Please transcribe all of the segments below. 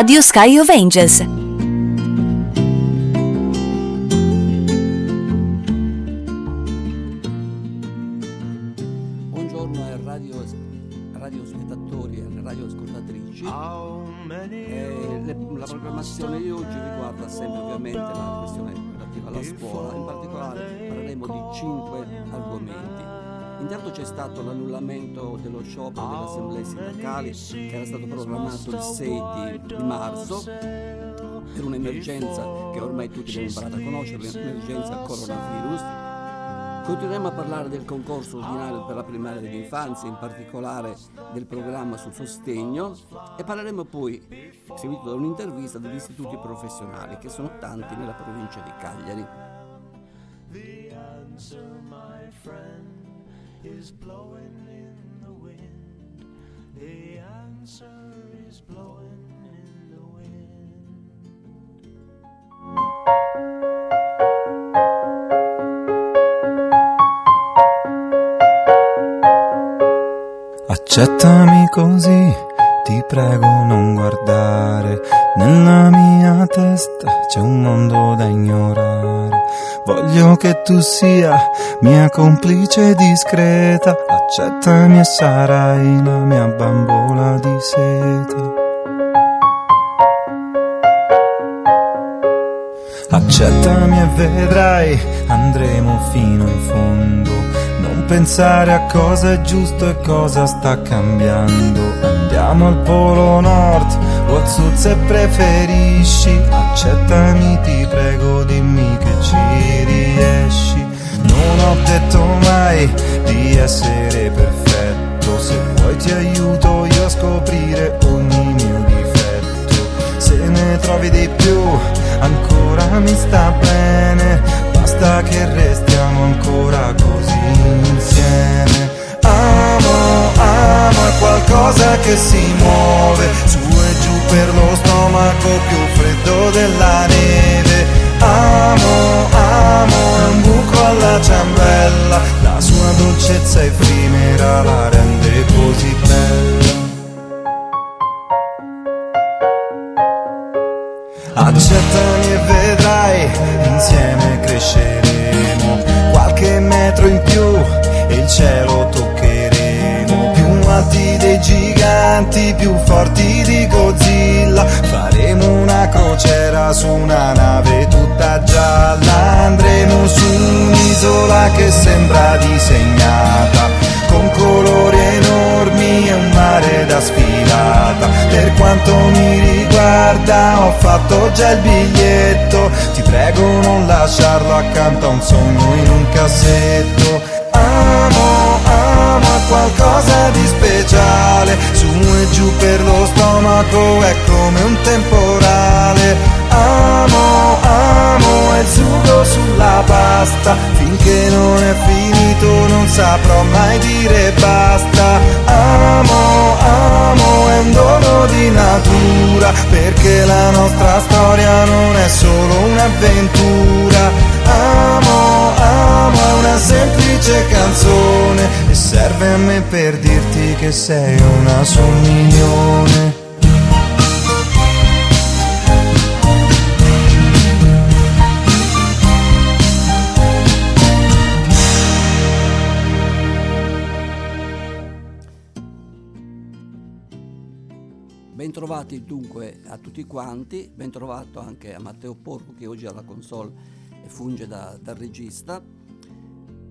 Radius Sky Vendias. Sindacali che era stato programmato il 6 di, di marzo per un'emergenza che ormai tutti abbiamo imparato a conoscere, l'emergenza coronavirus. Continueremo a parlare del concorso ordinario per la primaria dell'infanzia, in particolare del programma sul sostegno e parleremo poi, seguito da un'intervista, degli istituti professionali, che sono tanti nella provincia di Cagliari. The answer is blowing in the wind. Accettami così, ti prego non guardare. Nella mia testa c'è un mondo da ignorare. Voglio che tu sia mia complice discreta. Accettami e sarai la mia bambola di seta. Accettami e vedrai, andremo fino in fondo. Non pensare a cosa è giusto e cosa sta cambiando. Andiamo al polo nord o al sud se preferisci. Accettami, ti prego, dimmi che ci. Non ho detto mai di essere perfetto. Se vuoi ti aiuto io a scoprire ogni mio difetto. Se ne trovi di più, ancora mi sta bene. Basta che restiamo ancora così insieme. Amo, amo qualcosa che si muove su e giù per lo stomaco più freddo della dolcezza effimera la rende così bella. Accettami e vedrai, insieme cresceremo qualche metro in più e il cielo toccheremo. Più alti dei giganti, più forti di Godzilla. Faremo una crociera su una nave tutta gialla. Andremo su un'isola che sembra disegnata con colori enormi e un mare da sfilata. Per quanto mi riguarda, ho fatto già il biglietto. Ti prego, non lasciarlo accanto a un sogno in un cassetto. Amo, è qualcosa di speciale. Su e giù per lo stomaco è come un temporale. Amo, amo è il sugo sulla pasta. Finché non è finito non saprò mai dire basta. Amo, amo è un dono di natura. Perché la nostra storia non è solo un'avventura. Amo, amo è una semplice canzone. E serve a me per dirti che sei una su un milione. Bentrovati dunque a tutti quanti, bentrovato anche a Matteo Porco che oggi alla console funge da, da regista.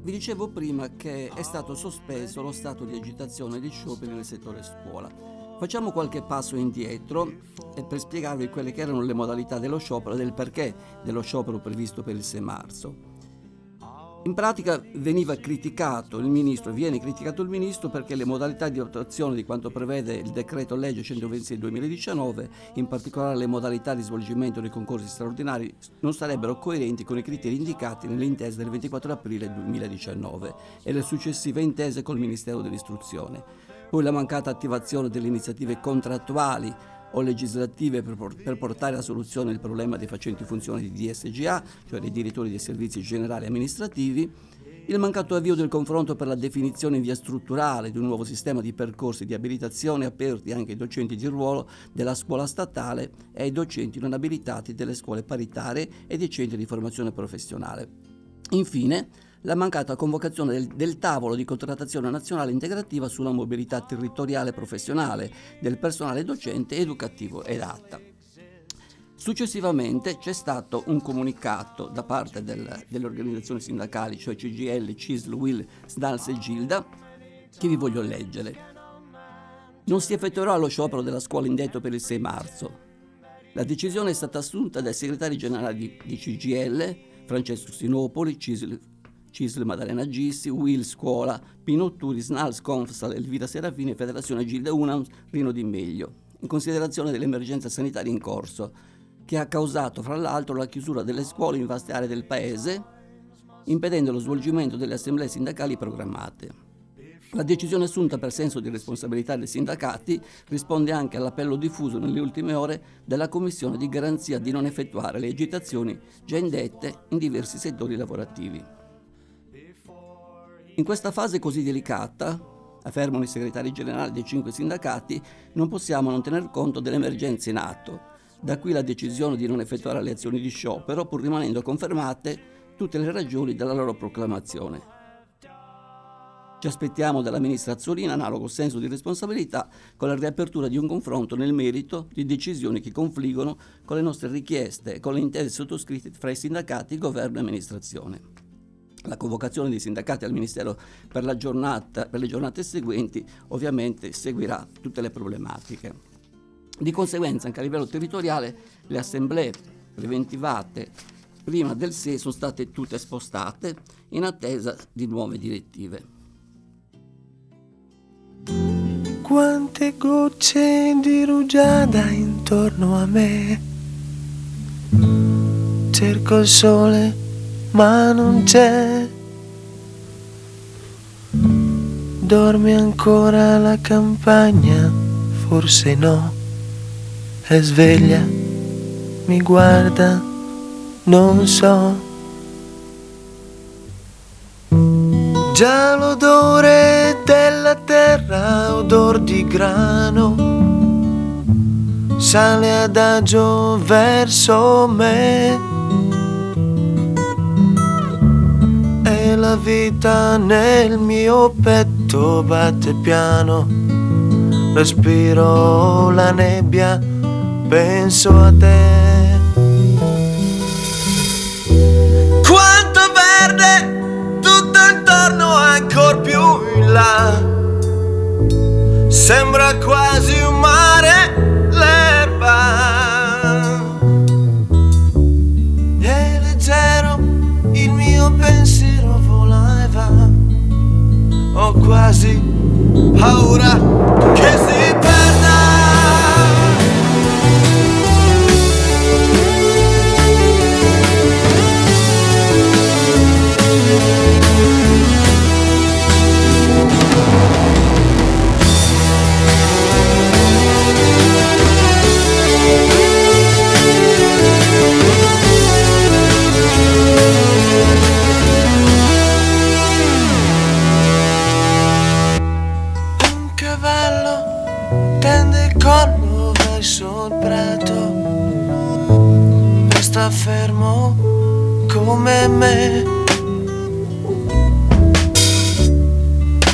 Vi dicevo prima che è stato sospeso lo stato di agitazione e di sciopero nel settore scuola. Facciamo qualche passo indietro eh, per spiegarvi quelle che erano le modalità dello sciopero e del perché dello sciopero previsto per il 6 marzo. In pratica veniva criticato il ministro, viene criticato il ministro perché le modalità di attuazione di quanto prevede il decreto legge 126 del 2019, in particolare le modalità di svolgimento dei concorsi straordinari, non sarebbero coerenti con i criteri indicati nelle intese del 24 aprile 2019 e le successive intese col Ministero dell'Istruzione. Poi la mancata attivazione delle iniziative contrattuali o legislative per, por- per portare a soluzione il problema dei facenti funzione di DSGA, cioè dei direttori dei servizi generali amministrativi, il mancato avvio del confronto per la definizione in via strutturale di un nuovo sistema di percorsi di abilitazione aperti anche ai docenti di ruolo della scuola statale e ai docenti non abilitati delle scuole paritarie e dei centri di formazione professionale. Infine, la mancata convocazione del, del, tavolo di contrattazione nazionale integrativa sulla mobilità territoriale professionale del personale docente, educativo ed ATA. Successivamente c'è stato un comunicato da parte del, delle organizzazioni sindacali, cioè CGL, CISL, WIL, SDALS e GILDA, che vi voglio leggere. Non si effettuerà lo sciopero della scuola indetto per il 6 marzo. La decisione è stata assunta dai segretari generali di, di CGL, Francesco Sinopoli, CISL, CISL Maddalena Gissi, WIL Scuola, Pino Turi, SNALS, Confsal, Elvira Serafini, Federazione Gilda Unam, Rino Di Meglio, in considerazione dell'emergenza sanitaria in corso che ha causato fra l'altro la chiusura delle scuole in vaste aree del paese, impedendo lo svolgimento delle assemblee sindacali programmate. La decisione assunta per senso di responsabilità dei sindacati risponde anche all'appello diffuso nelle ultime ore della Commissione di garanzia di non effettuare le agitazioni già indette in diversi settori lavorativi. In questa fase così delicata, affermano i segretari generali dei cinque sindacati, non possiamo non tener conto dell'emergenza in atto da qui la decisione di non effettuare le azioni di sciopero, pur rimanendo confermate tutte le ragioni della loro proclamazione. Ci aspettiamo dalla ministra Azzolina analogo senso di responsabilità con la riapertura di un confronto nel merito di decisioni che confliggono con le nostre richieste e con le intese sottoscritte fra i sindacati, governo e amministrazione. La convocazione dei sindacati al Ministero per, giornata, per le giornate seguenti ovviamente seguirà tutte le problematiche. Di conseguenza anche a livello territoriale le assemblee preventivate prima del 6 sono state tutte spostate in attesa di nuove direttive. Quante gocce di rugiada intorno a me. Cerco il sole, ma non c'è. Dorme ancora la campagna? Forse no è sveglia, mi guarda, non so. Già l'odore della terra, odor di grano, sale adagio verso me. La vita nel mio petto batte piano, respiro la nebbia penso a te. Quanto verde tutto intorno, ancora più in là. Sembra quasi un mare Ho quasi paura come me.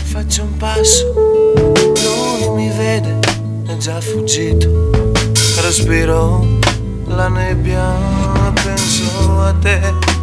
Faccio un passo, lui mi vede, è già fuggito. Respiro la nebbia, penso a te.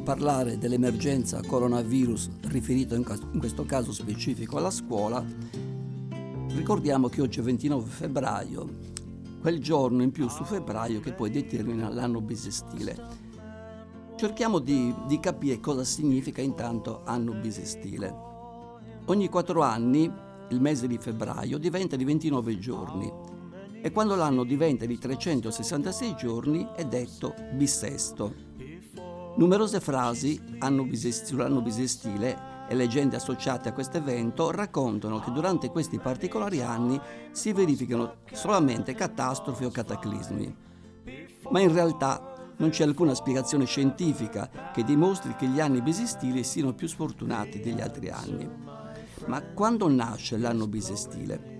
Parlare dell'emergenza coronavirus riferito in questo caso specifico alla scuola, ricordiamo che oggi è 29 febbraio, quel giorno in più su febbraio che poi determina l'anno bisestile. Cerchiamo di, di capire cosa significa intanto anno bisestile. Ogni quattro anni il mese di febbraio diventa di 29 giorni e quando l'anno diventa di 366 giorni è detto bissesto. Numerose frasi sull'anno bisestile e leggende associate a questo evento raccontano che durante questi particolari anni si verificano solamente catastrofi o cataclismi. Ma in realtà non c'è alcuna spiegazione scientifica che dimostri che gli anni bisestili siano più sfortunati degli altri anni. Ma quando nasce l'anno bisestile?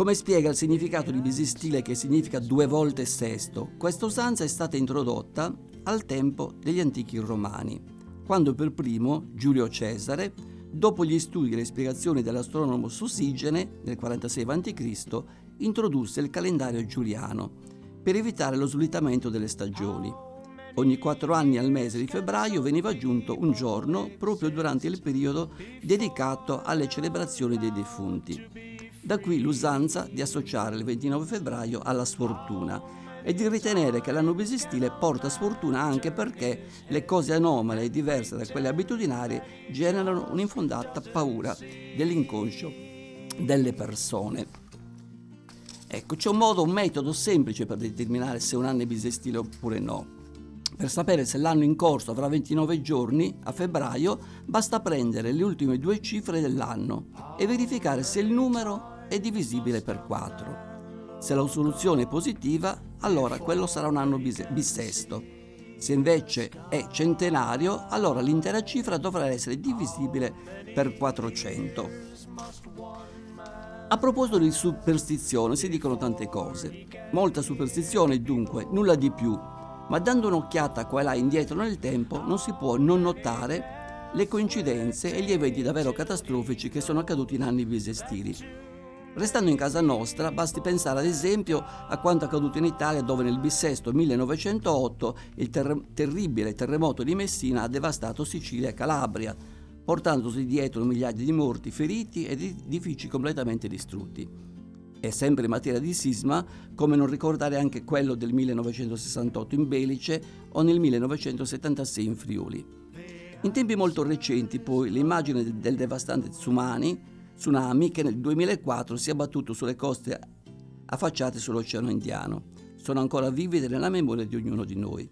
Come spiega il significato di bisestile che significa due volte sesto? Questa usanza è stata introdotta al tempo degli antichi romani, quando per primo Giulio Cesare, dopo gli studi e le spiegazioni dell'astronomo Susigene nel 46 a.C., introdusse il calendario giuliano per evitare lo slittamento delle stagioni. Ogni quattro anni al mese di febbraio veniva aggiunto un giorno proprio durante il periodo dedicato alle celebrazioni dei defunti. Da qui l'usanza di associare il 29 febbraio alla sfortuna e di ritenere che l'anno bisestile porta sfortuna anche perché le cose anomale e diverse da quelle abitudinarie generano un'infondata paura dell'inconscio delle persone. Ecco, c'è un modo, un metodo semplice per determinare se un anno è bisestile oppure no. Per sapere se l'anno in corso avrà 29 giorni, a febbraio, basta prendere le ultime due cifre dell'anno e verificare se il numero è divisibile per 4. Se la soluzione è positiva, allora quello sarà un anno bissesto. Se invece è centenario, allora l'intera cifra dovrà essere divisibile per 400. A proposito di superstizione si dicono tante cose. Molta superstizione dunque, nulla di più, ma dando un'occhiata qua e là indietro nel tempo non si può non notare le coincidenze e gli eventi davvero catastrofici che sono accaduti in anni bisestili. Restando in casa nostra, basti pensare ad esempio a quanto accaduto in Italia dove nel bissesto 1908 il ter- terribile terremoto di Messina ha devastato Sicilia e Calabria, portandosi dietro migliaia di morti, feriti ed edifici completamente distrutti. E sempre in materia di sisma, come non ricordare anche quello del 1968 in Belice o nel 1976 in Friuli. In tempi molto recenti, poi, l'immagine del devastante tsunami, tsunami che nel 2004 si è abbattuto sulle coste affacciate sull'Oceano Indiano, sono ancora vivide nella memoria di ognuno di noi.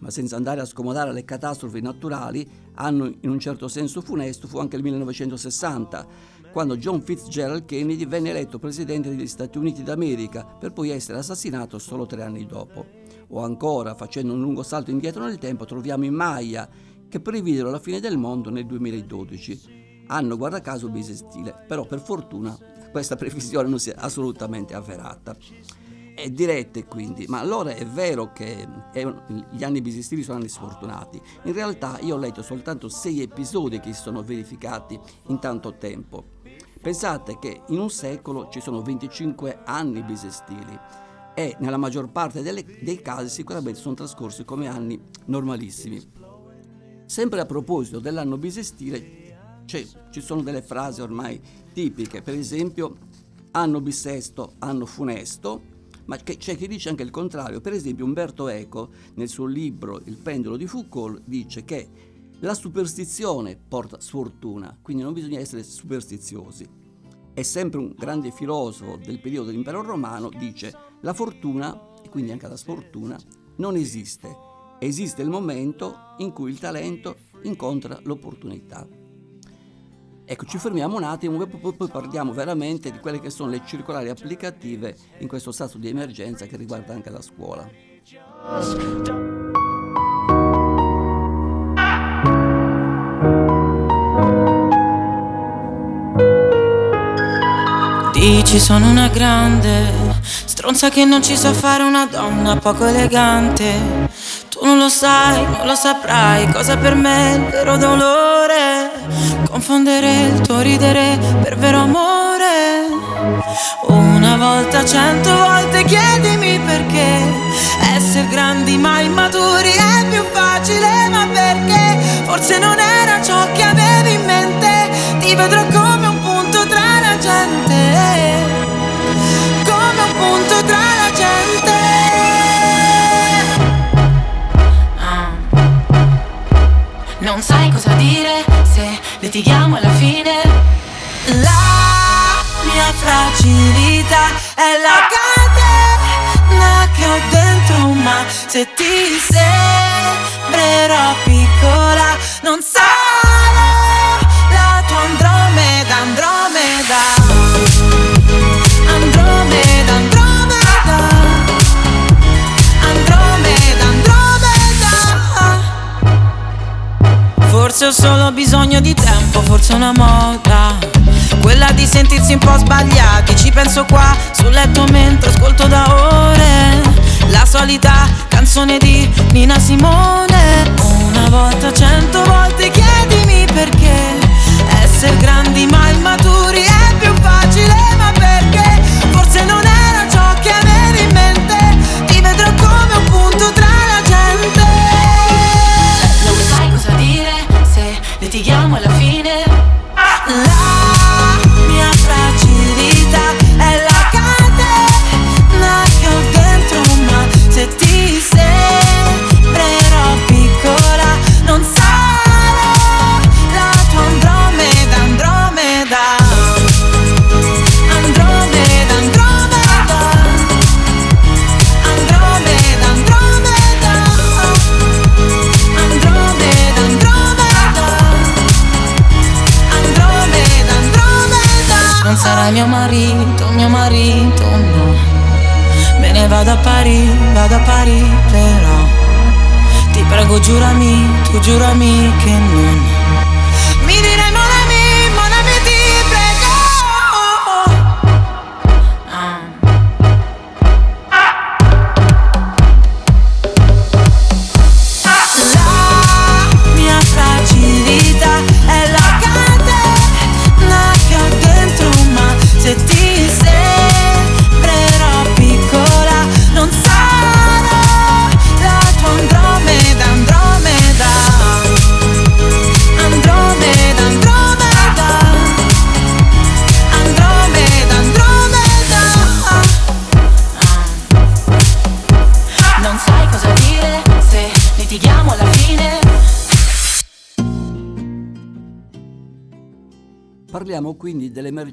Ma senza andare a scomodare le catastrofi naturali, anno in un certo senso funesto fu anche il 1960, quando John Fitzgerald Kennedy venne eletto presidente degli Stati Uniti d'America per poi essere assassinato solo tre anni dopo. O ancora, facendo un lungo salto indietro nel tempo, troviamo i Maya che previdero la fine del mondo nel 2012. Hanno, guarda caso, bisestile, però per fortuna questa previsione non si è assolutamente avverata. E dirette quindi, ma allora è vero che gli anni bisestili sono anni sfortunati. In realtà io ho letto soltanto sei episodi che si sono verificati in tanto tempo. Pensate che in un secolo ci sono 25 anni bisestili e nella maggior parte delle, dei casi sicuramente sono trascorsi come anni normalissimi. Sempre a proposito dell'anno bisestile, ci sono delle frasi ormai tipiche, per esempio anno bissesto, anno funesto, ma c'è chi dice anche il contrario. Per esempio Umberto Eco nel suo libro Il pendolo di Foucault dice che la superstizione porta sfortuna, quindi non bisogna essere superstiziosi. E sempre un grande filosofo del periodo dell'impero romano dice la fortuna, e quindi anche la sfortuna, non esiste. Esiste il momento in cui il talento incontra l'opportunità. Ecco, ci fermiamo un attimo e poi parliamo veramente di quelle che sono le circolari applicative in questo stato di emergenza che riguarda anche la scuola. Dici sono una grande stronza che non ci sa fare una donna poco elegante. Tu non lo sai, non lo saprai cosa per me è il vero dolore. Confondere il tuo ridere per vero amore. Una volta, cento volte chiedimi perché Essere grandi ma immaturi è più facile, ma perché? Forse non era ciò che avevi in mente. Ti vedrò come un punto tra la gente. Cosa dire se litighiamo alla fine. La mia fragilità è la catena che ho dentro, ma se ti sembrerò piccola, non sarò Forse ho solo bisogno di tempo, forse una moda. Quella di sentirsi un po' sbagliati. Ci penso qua sul letto mentre ascolto da ore. La solita canzone di Nina Simone. Una volta, cento volte chiedimi perché. Essere grandi ma immaturi litighiamo alla fine.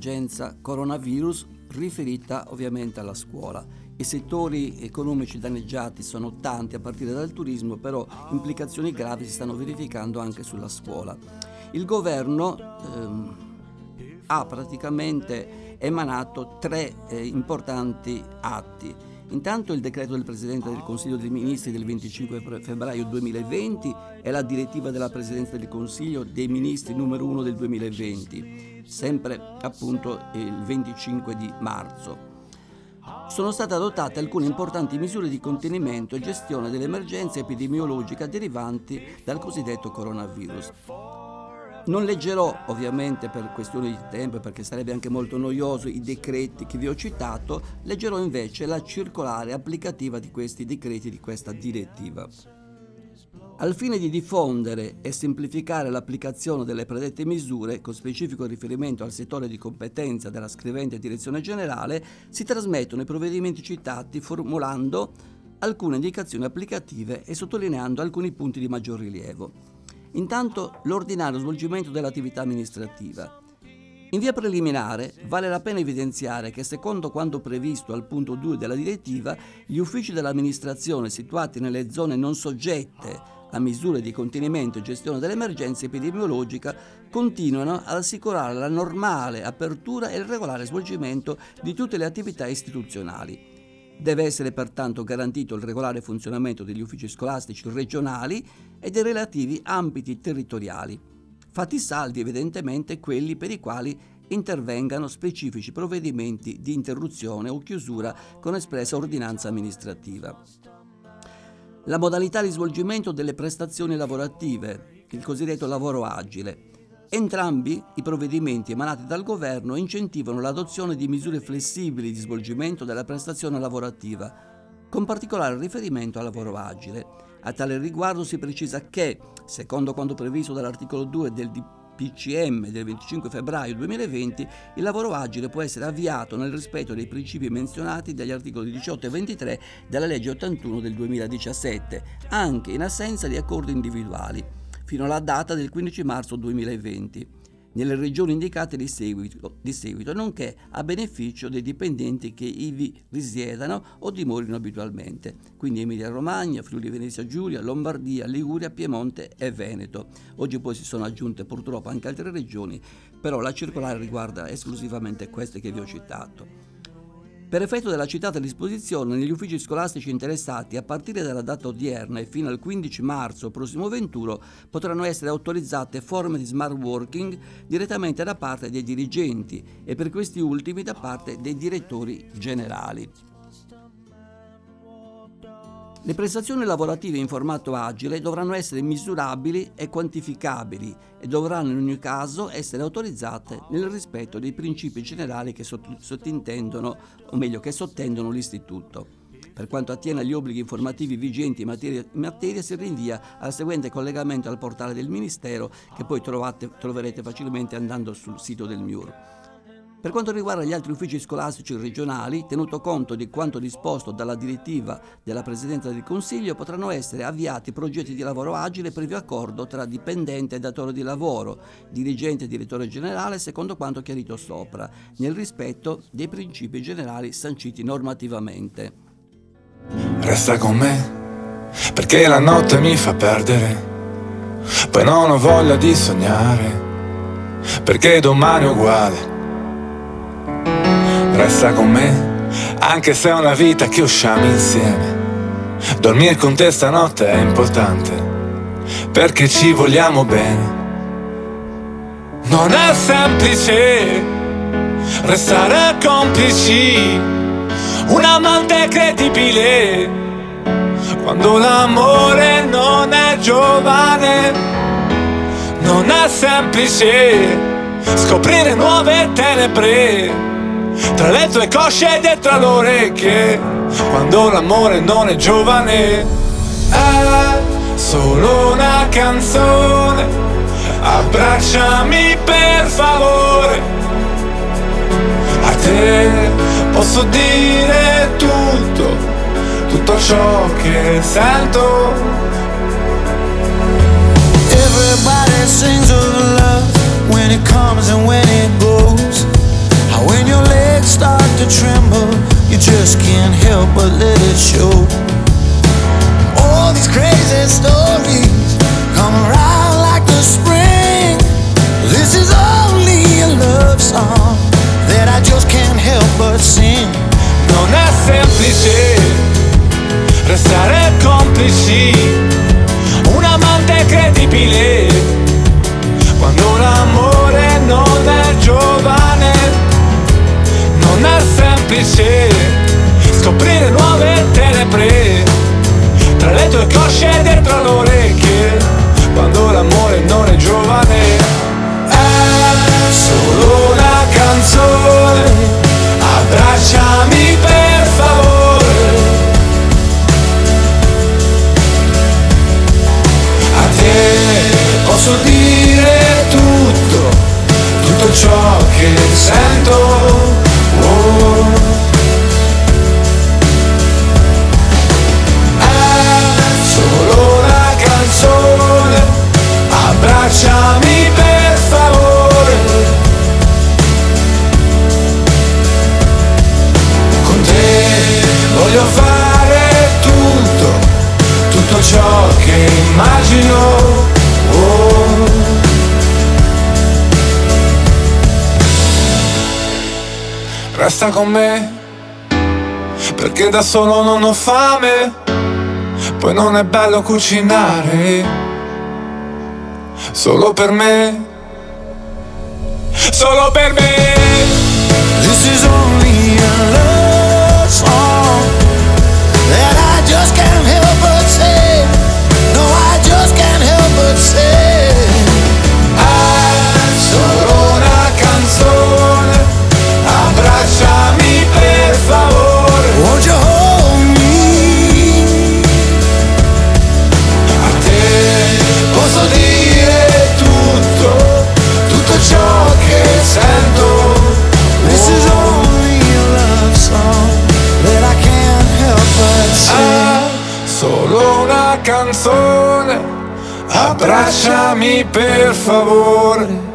Dell'emergenza coronavirus riferita ovviamente alla scuola. I settori economici danneggiati sono tanti a partire dal turismo, però implicazioni gravi si stanno verificando anche sulla scuola. Il governo ehm, ha praticamente emanato tre eh, importanti atti. Intanto il decreto del Presidente del Consiglio dei Ministri del 25 fe- febbraio 2020 e la direttiva della Presidenza del Consiglio dei Ministri numero 1 del 2020, sempre appunto il 25 di marzo. Sono state adottate alcune importanti misure di contenimento e gestione dell'emergenza epidemiologica derivanti dal cosiddetto coronavirus. Non leggerò ovviamente per questioni di tempo perché sarebbe anche molto noioso i decreti che vi ho citato, leggerò invece la circolare applicativa di questi decreti di questa direttiva. Al fine di diffondere e semplificare l'applicazione delle predette misure, con specifico riferimento al settore di competenza della scrivente direzione generale, si trasmettono i provvedimenti citati formulando alcune indicazioni applicative e sottolineando alcuni punti di maggior rilievo. Intanto l'ordinario svolgimento dell'attività amministrativa. In via preliminare vale la pena evidenziare che secondo quanto previsto al punto 2 della direttiva, gli uffici dell'amministrazione situati nelle zone non soggette a misure di contenimento e gestione dell'emergenza epidemiologica continuano ad assicurare la normale apertura e il regolare svolgimento di tutte le attività istituzionali. Deve essere pertanto garantito il regolare funzionamento degli uffici scolastici regionali e dei relativi ambiti territoriali, fatti salvi evidentemente quelli per i quali intervengano specifici provvedimenti di interruzione o chiusura con espressa ordinanza amministrativa. La modalità di svolgimento delle prestazioni lavorative, il cosiddetto lavoro agile. Entrambi i provvedimenti emanati dal governo incentivano l'adozione di misure flessibili di svolgimento della prestazione lavorativa, con particolare riferimento al lavoro agile. A tale riguardo si precisa che, secondo quanto previsto dall'articolo 2 del PCM del 25 febbraio 2020, il lavoro agile può essere avviato nel rispetto dei principi menzionati dagli articoli 18 e 23 della legge 81 del 2017, anche in assenza di accordi individuali, fino alla data del 15 marzo 2020 nelle regioni indicate di seguito, di seguito, nonché a beneficio dei dipendenti che ivi risiedano o dimorino abitualmente, quindi Emilia-Romagna, Friuli-Venezia Giulia, Lombardia, Liguria, Piemonte e Veneto. Oggi poi si sono aggiunte purtroppo anche altre regioni, però la circolare riguarda esclusivamente queste che vi ho citato. Per effetto della citata disposizione, negli uffici scolastici interessati, a partire dalla data odierna e fino al 15 marzo prossimo 21, potranno essere autorizzate forme di smart working direttamente da parte dei dirigenti e per questi ultimi da parte dei direttori generali. Le prestazioni lavorative in formato agile dovranno essere misurabili e quantificabili e dovranno in ogni caso essere autorizzate nel rispetto dei principi generali che sottintendono, o meglio che sottendono l'istituto. Per quanto attiene agli obblighi informativi vigenti in materia, in materia, si rinvia al seguente collegamento al portale del Ministero che poi trovate, troverete facilmente andando sul sito del MIUR. Per quanto riguarda gli altri uffici scolastici regionali, tenuto conto di quanto disposto dalla direttiva della Presidenza del Consiglio, potranno essere avviati progetti di lavoro agile previo accordo tra dipendente e datore di lavoro, dirigente e direttore generale, secondo quanto chiarito sopra, nel rispetto dei principi generali sanciti normativamente. Resta con me, perché la notte mi fa perdere, poi non ho voglia di sognare, perché domani è uguale resta con me, anche se è una vita che usciamo insieme. Dormire con te stanotte è importante, perché ci vogliamo bene. Non è semplice restare complici, un amante credibile, quando l'amore non è giovane. Non è semplice scoprire nuove tenebre tra le tue cosce e dietro le orecchie, quando l'amore non è giovane, è solo una canzone, abbracciami per favore, a te posso dire tutto, tutto ciò che sento. Everybody sings of love when it comes and when it goes. When your legs start to tremble, you just can't help but let it show. All these crazy stories come around like the spring. This is only a love song that I just can't help but sing. Non è semplice restare complici, un amante credibile semplice scoprire nuove tenebre tra le tue cosce e dietro le orecchie quando l'amore non è resta con me, perché da solo non ho fame, poi non è bello cucinare, solo per me, solo per me. This is only a love song that I just can't help but say. No, I just can't help but say. Abbracciami per favore.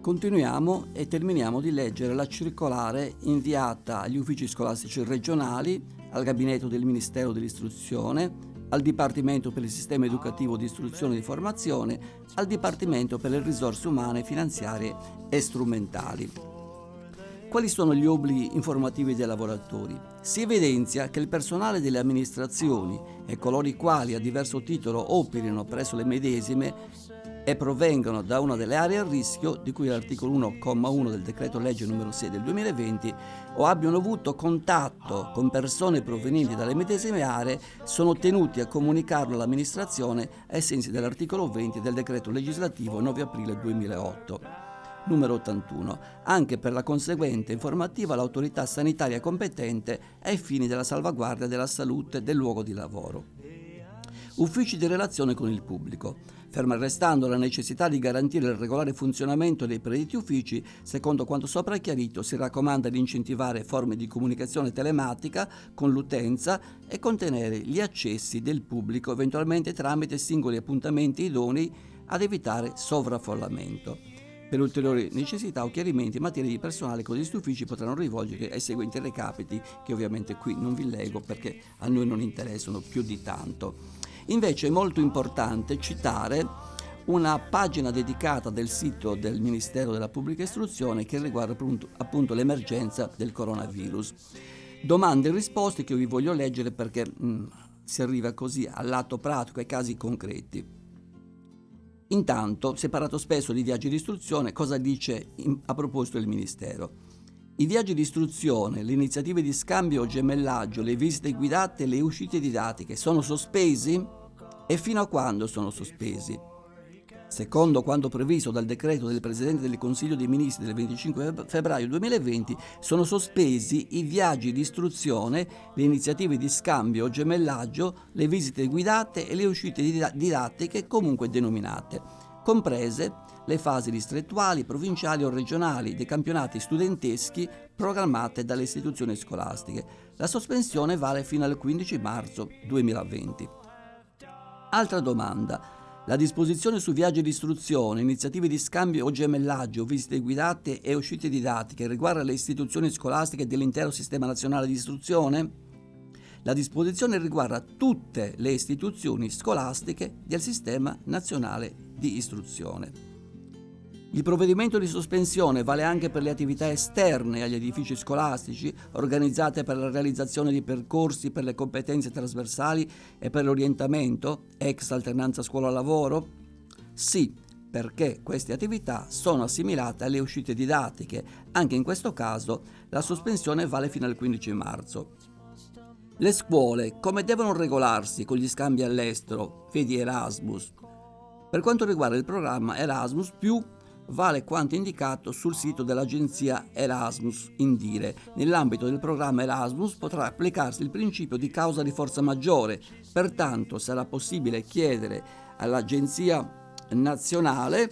Continuiamo e terminiamo di leggere la circolare inviata agli uffici scolastici regionali, al gabinetto del Ministero dell'Istruzione, al Dipartimento per il Sistema Educativo di Istruzione e di Formazione, al Dipartimento per le Risorse Umane, Finanziarie e Strumentali. Quali sono gli obblighi informativi dei lavoratori? Si evidenzia che il personale delle amministrazioni e coloro i quali a diverso titolo operino presso le medesime e provengono da una delle aree a rischio di cui l'articolo 1,1 del decreto legge numero 6 del 2020 o abbiano avuto contatto con persone provenienti dalle medesime aree sono tenuti a comunicarlo all'amministrazione ai sensi dell'articolo 20 del decreto legislativo 9 aprile 2008 numero 81, anche per la conseguente informativa all'autorità sanitaria competente ai fini della salvaguardia della salute del luogo di lavoro. Uffici di relazione con il pubblico. Ferma restando la necessità di garantire il regolare funzionamento dei predetti uffici, secondo quanto sopra chiarito, si raccomanda di incentivare forme di comunicazione telematica con l'utenza e contenere gli accessi del pubblico eventualmente tramite singoli appuntamenti idonei ad evitare sovraffollamento. Per ulteriori necessità o chiarimenti in materia di personale, questi uffici potranno rivolgere ai seguenti recapiti, che ovviamente qui non vi leggo perché a noi non interessano più di tanto. Invece è molto importante citare una pagina dedicata del sito del Ministero della Pubblica Istruzione che riguarda appunto, appunto l'emergenza del coronavirus. Domande e risposte che io vi voglio leggere perché mh, mm, si arriva così al lato pratico, ai casi concreti. Intanto, parlato spesso di viaggi di istruzione, cosa dice in, a proposito del Ministero? I viaggi di istruzione, le iniziative di scambio o gemellaggio, le visite guidate e le uscite didattiche sono sospesi? E fino a quando sono sospesi? Secondo quanto previsto dal decreto del Presidente del Consiglio dei Ministri del 25 febbraio 2020, sono sospesi i viaggi di istruzione, le iniziative di scambio o gemellaggio, le visite guidate e le uscite didattiche comunque denominate, comprese le fasi distrettuali, provinciali o regionali dei campionati studenteschi programmate dalle istituzioni scolastiche. La sospensione vale fino al 15 marzo 2020. Altra domanda. La disposizione su viaggi di istruzione, iniziative di scambio o gemellaggio, visite guidate e uscite didattiche riguarda le istituzioni scolastiche dell'intero sistema nazionale di istruzione? La disposizione riguarda tutte le istituzioni scolastiche del sistema nazionale di istruzione. Il provvedimento di sospensione vale anche per le attività esterne agli edifici scolastici, organizzate per la realizzazione di percorsi per le competenze trasversali e per l'orientamento, ex alternanza scuola-lavoro? Sì, perché queste attività sono assimilate alle uscite didattiche. Anche in questo caso la sospensione vale fino al 15 marzo. Le scuole come devono regolarsi con gli scambi all'estero, vedi Erasmus? Per quanto riguarda il programma Erasmus, vale quanto indicato sul sito dell'agenzia Erasmus Indire. Nell'ambito del programma Erasmus potrà applicarsi il principio di causa di forza maggiore, pertanto sarà possibile chiedere all'agenzia nazionale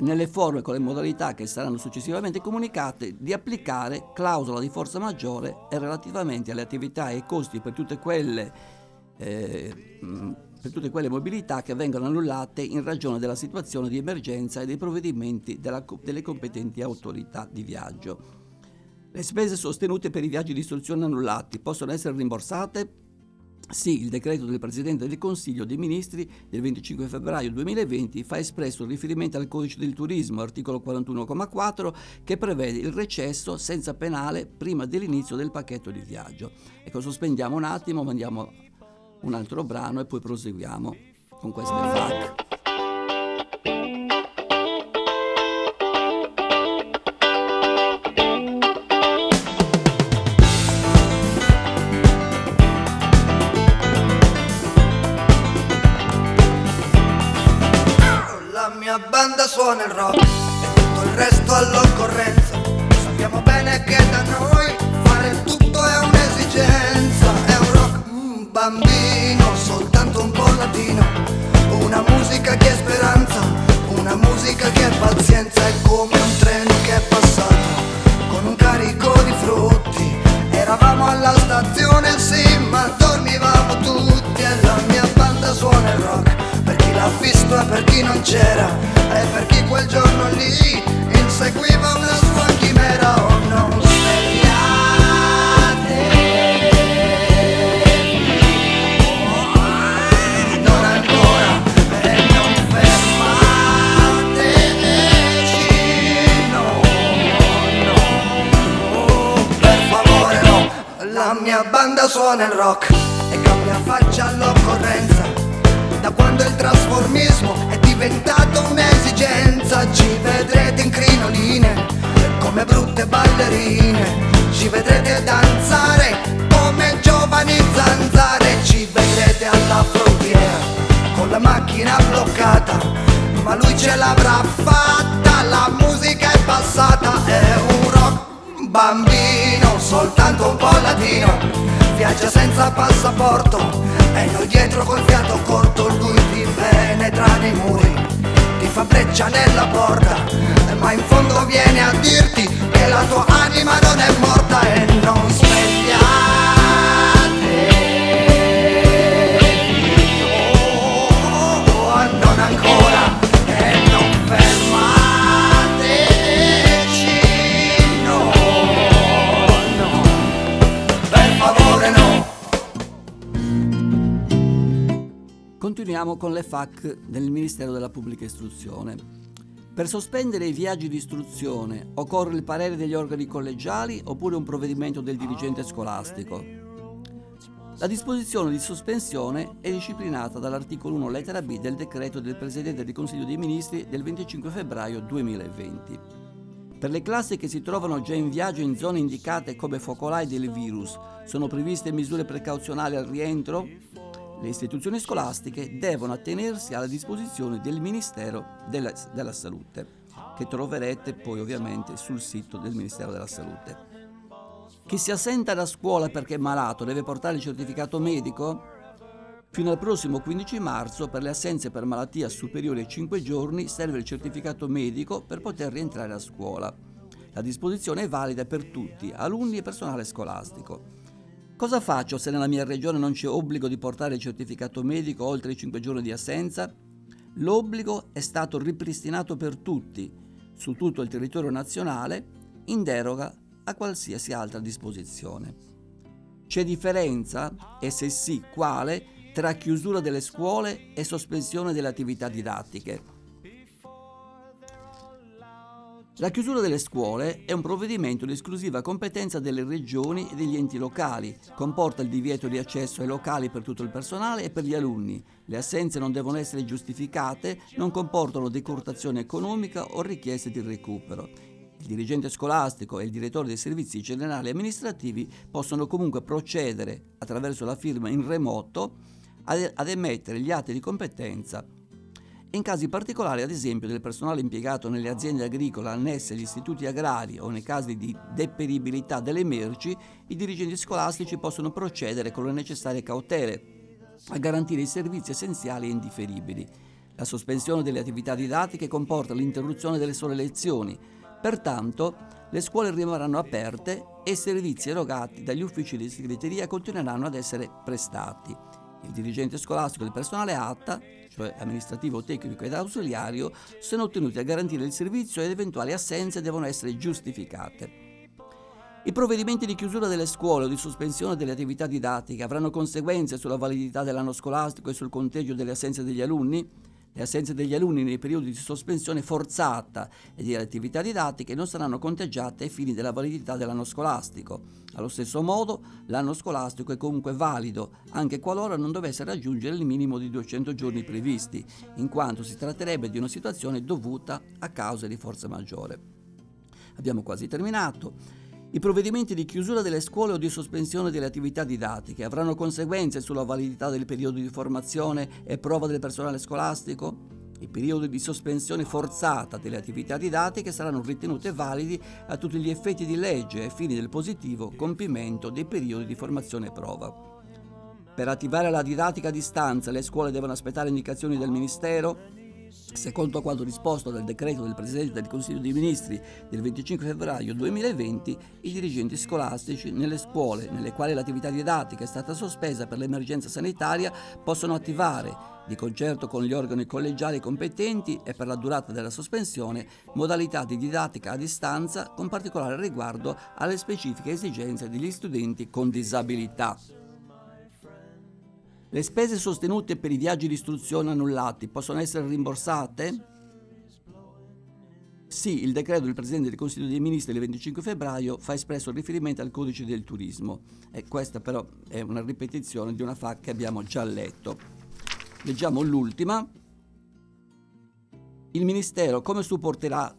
nelle forme con le modalità che saranno successivamente comunicate di applicare clausola di forza maggiore e relativamente alle attività e ai costi per tutte quelle eh, per tutte quelle mobilità che vengono annullate in ragione della situazione di emergenza e dei provvedimenti della, delle competenti autorità di viaggio. Le spese sostenute per i viaggi di istruzione annullati possono essere rimborsate? Sì, il decreto del Presidente del Consiglio dei Ministri del 25 febbraio 2020 fa espresso riferimento al Codice del Turismo, articolo 41,4, che prevede il recesso senza penale prima dell'inizio del pacchetto di viaggio. Ecco, sospendiamo un attimo, mandiamo un altro brano e poi proseguiamo con queste FAC. La mia banda suona il rock del Ministero della Pubblica Istruzione. Per sospendere i viaggi di istruzione occorre il parere degli organi collegiali oppure un provvedimento del dirigente scolastico. La disposizione di sospensione è disciplinata dall'articolo 1 lettera B del decreto del Presidente del Consiglio dei Ministri del 25 febbraio 2020. Per le classi che si trovano già in viaggio in zone indicate come focolai del virus, sono previste misure precauzionali al rientro? Le istituzioni scolastiche devono attenersi alla disposizione del Ministero della, della Salute, che troverete poi ovviamente sul sito del Ministero della Salute. Chi si assenta da scuola perché è malato deve portare il certificato medico? Fino al prossimo 15 marzo per le assenze per malattia superiori ai 5 giorni serve il certificato medico per poter rientrare a scuola. La disposizione è valida per tutti, alunni e personale scolastico. Cosa faccio se nella mia regione non c'è obbligo di portare il certificato medico oltre i 5 giorni di assenza? L'obbligo è stato ripristinato per tutti, su tutto il territorio nazionale, in deroga a qualsiasi altra disposizione. C'è differenza, e se sì, quale, tra chiusura delle scuole e sospensione delle attività didattiche? La chiusura delle scuole è un provvedimento di esclusiva competenza delle regioni e degli enti locali, comporta il divieto di accesso ai locali per tutto il personale e per gli alunni. Le assenze non devono essere giustificate, non comportano decurtazione economica o richieste di recupero. Il dirigente scolastico e il direttore dei servizi generali e amministrativi possono comunque procedere attraverso la firma in remoto ad, emettere gli atti di competenza in casi particolari, ad esempio, del personale impiegato nelle aziende agricole annesse agli istituti agrari o nei casi di deperibilità delle merci, i dirigenti scolastici possono procedere con le necessarie cautele a garantire i servizi essenziali e indifferibili. La sospensione delle attività didattiche comporta l'interruzione delle sole lezioni, pertanto le scuole rimarranno aperte e i servizi erogati dagli uffici di segreteria continueranno ad essere prestati. Il dirigente scolastico e il personale ATA cioè amministrativo, tecnico ed ausiliario, sono tenuti a garantire il servizio ed eventuali assenze devono essere giustificate. I provvedimenti di chiusura delle scuole o di sospensione delle attività didattiche avranno conseguenze sulla validità dell'anno scolastico e sul conteggio delle assenze degli alunni? Le assenze degli alunni nei periodi di sospensione forzata e delle attività didattiche non saranno conteggiate ai fini della validità dell'anno scolastico. Allo stesso modo, l'anno scolastico è comunque valido, anche qualora non dovesse raggiungere il minimo di 200 giorni previsti, in quanto si tratterebbe di una situazione dovuta a causa di forza maggiore. Abbiamo quasi terminato. I provvedimenti di chiusura delle scuole o di sospensione delle attività didattiche avranno conseguenze sulla validità del periodo di formazione e prova del personale scolastico? I periodi di sospensione forzata delle attività didattiche saranno ritenute validi a tutti gli effetti di legge ai fini del positivo compimento dei periodi di formazione e prova. Per attivare la didattica a distanza le scuole devono aspettare indicazioni del Ministero? Secondo quanto disposto dal decreto del Presidente del Consiglio dei Ministri del 25 febbraio 2020, i dirigenti scolastici nelle scuole nelle quali l'attività didattica è stata sospesa per l'emergenza sanitaria possono attivare, di concerto con gli organi collegiali competenti e per la durata della sospensione, modalità di didattica a distanza con particolare riguardo alle specifiche esigenze degli studenti con disabilità. Le spese sostenute per i viaggi di istruzione annullati possono essere rimborsate? sì, il decreto del Presidente del Consiglio dei Ministri del 25 febbraio fa espresso riferimento al codice del turismo e questa però è una ripetizione di una FAC che abbiamo già letto. Leggiamo l'ultima. Il Ministero come supporterà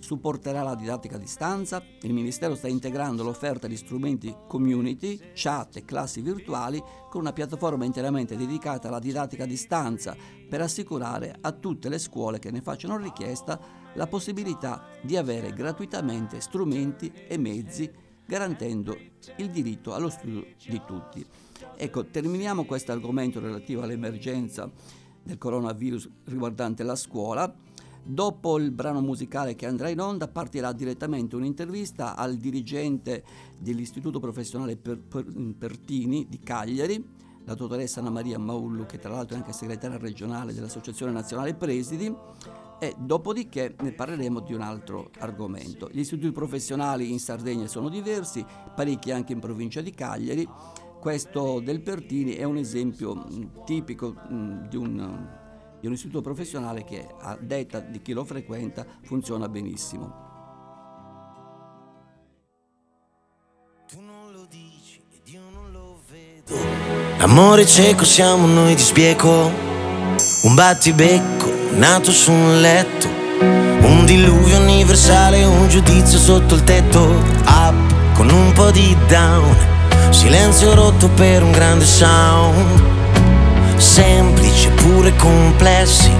supporterà la didattica a distanza, il Ministero sta integrando l'offerta di strumenti community, chat e classi virtuali con una piattaforma interamente dedicata alla didattica a distanza per assicurare a tutte le scuole che ne facciano richiesta la possibilità di avere gratuitamente strumenti e mezzi garantendo il diritto allo studio di tutti. Ecco, terminiamo questo argomento relativo all'emergenza del coronavirus riguardante la scuola Dopo il brano musicale che andrà in onda partirà direttamente un'intervista al dirigente dell'Istituto Professionale per, per, Pertini di Cagliari, la dottoressa Anna Maria Maullu, che tra l'altro è anche segretaria regionale dell'Associazione Nazionale Presidi, e dopodiché ne parleremo di un altro argomento. Gli istituti professionali in Sardegna sono diversi, parecchi anche in provincia di Cagliari. Questo del Pertini è un esempio mh, tipico mh, di un di un istituto professionale che a detta di chi lo frequenta funziona benissimo. L'amore cieco siamo noi di spieco, un battibecco nato su un letto, un diluvio universale, un giudizio sotto il tetto, up con un po' di down, silenzio rotto per un grande sound. Semplici eppure complessi.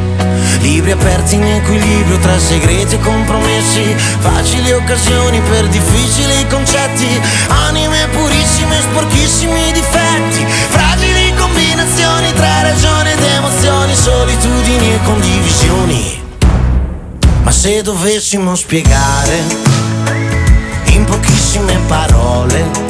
Libri aperti in equilibrio tra segreti e compromessi, facili occasioni per difficili concetti, anime purissime, sporchissimi difetti, fragili combinazioni tra ragione ed emozioni, solitudini e condivisioni. Ma se dovessimo spiegare in pochissime parole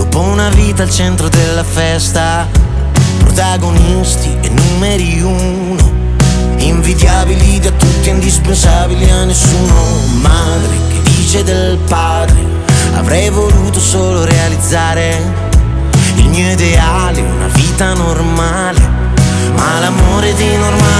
Dopo una vita al centro della festa, protagonisti e numeri uno, invidiabili da tutti, indispensabili a nessuno. Madre che dice del padre, avrei voluto solo realizzare il mio ideale, una vita normale. Ma l'amore di normale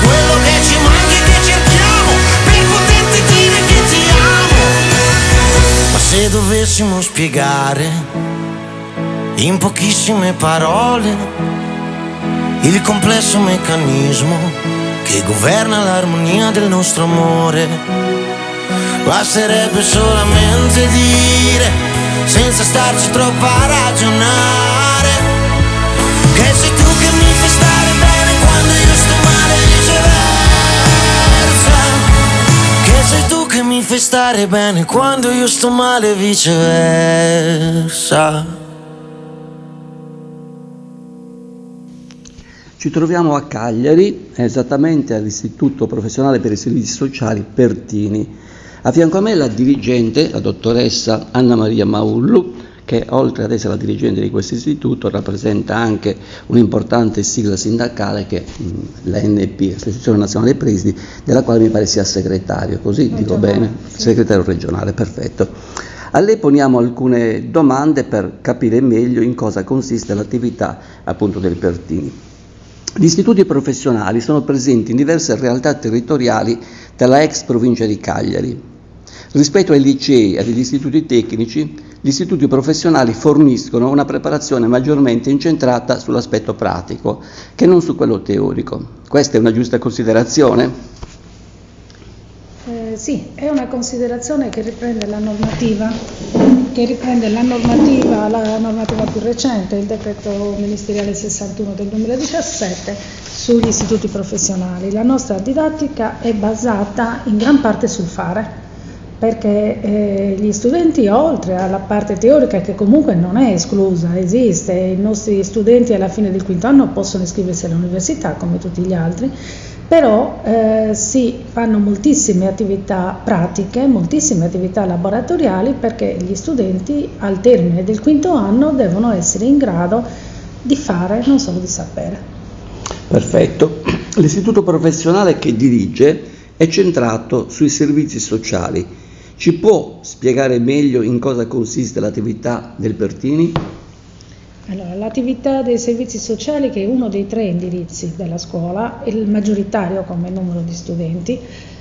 quello che ci manca e che cerchiamo Per poterti dire che ti amo. Ma se dovessimo spiegare In pochissime parole il complesso meccanismo che governa l'armonia del nostro amore Basterebbe solamente dire, senza starci troppo a ragionare, Sei tu che mi fai stare bene quando io sto male viceversa. Ci troviamo a Cagliari, esattamente all'Istituto Professionale per i Servizi Sociali Pertini. A fianco a me la dirigente, la dottoressa Anna Maria Maullu, che oltre ad essere la dirigente di questo istituto rappresenta anche un'importante sigla sindacale che è l'ANP, l'Associazione Nazionale Presidi, della quale mi pare sia segretario, così regionale, dico bene? Sì. Segretario regionale, perfetto. A lei poniamo alcune domande per capire meglio in cosa consiste l'attività appunto del Pertini. Gli istituti professionali sono presenti in diverse realtà territoriali della ex provincia di Cagliari. Rispetto ai licei e agli istituti tecnici, gli istituti professionali forniscono una preparazione maggiormente incentrata sull'aspetto pratico che non su quello teorico. Questa è una giusta considerazione? Eh, sì, è una considerazione che riprende la normativa, che riprende la normativa, la normativa più recente, il decreto ministeriale 61 del 2017 sugli istituti professionali. La nostra didattica è basata in gran parte sul fare perché eh, gli studenti oltre alla parte teorica che comunque non è esclusa, esiste, i nostri studenti alla fine del quinto anno possono iscriversi all'università come tutti gli altri, però eh, si fanno moltissime attività pratiche, moltissime attività laboratoriali perché gli studenti al termine del quinto anno devono essere in grado di fare, non solo di sapere. Perfetto. L'istituto professionale che dirige è centrato sui servizi sociali ci può spiegare meglio in cosa consiste l'attività del Pertini? Allora, l'attività dei servizi sociali, che è uno dei tre indirizzi della scuola, il maggioritario come numero di studenti,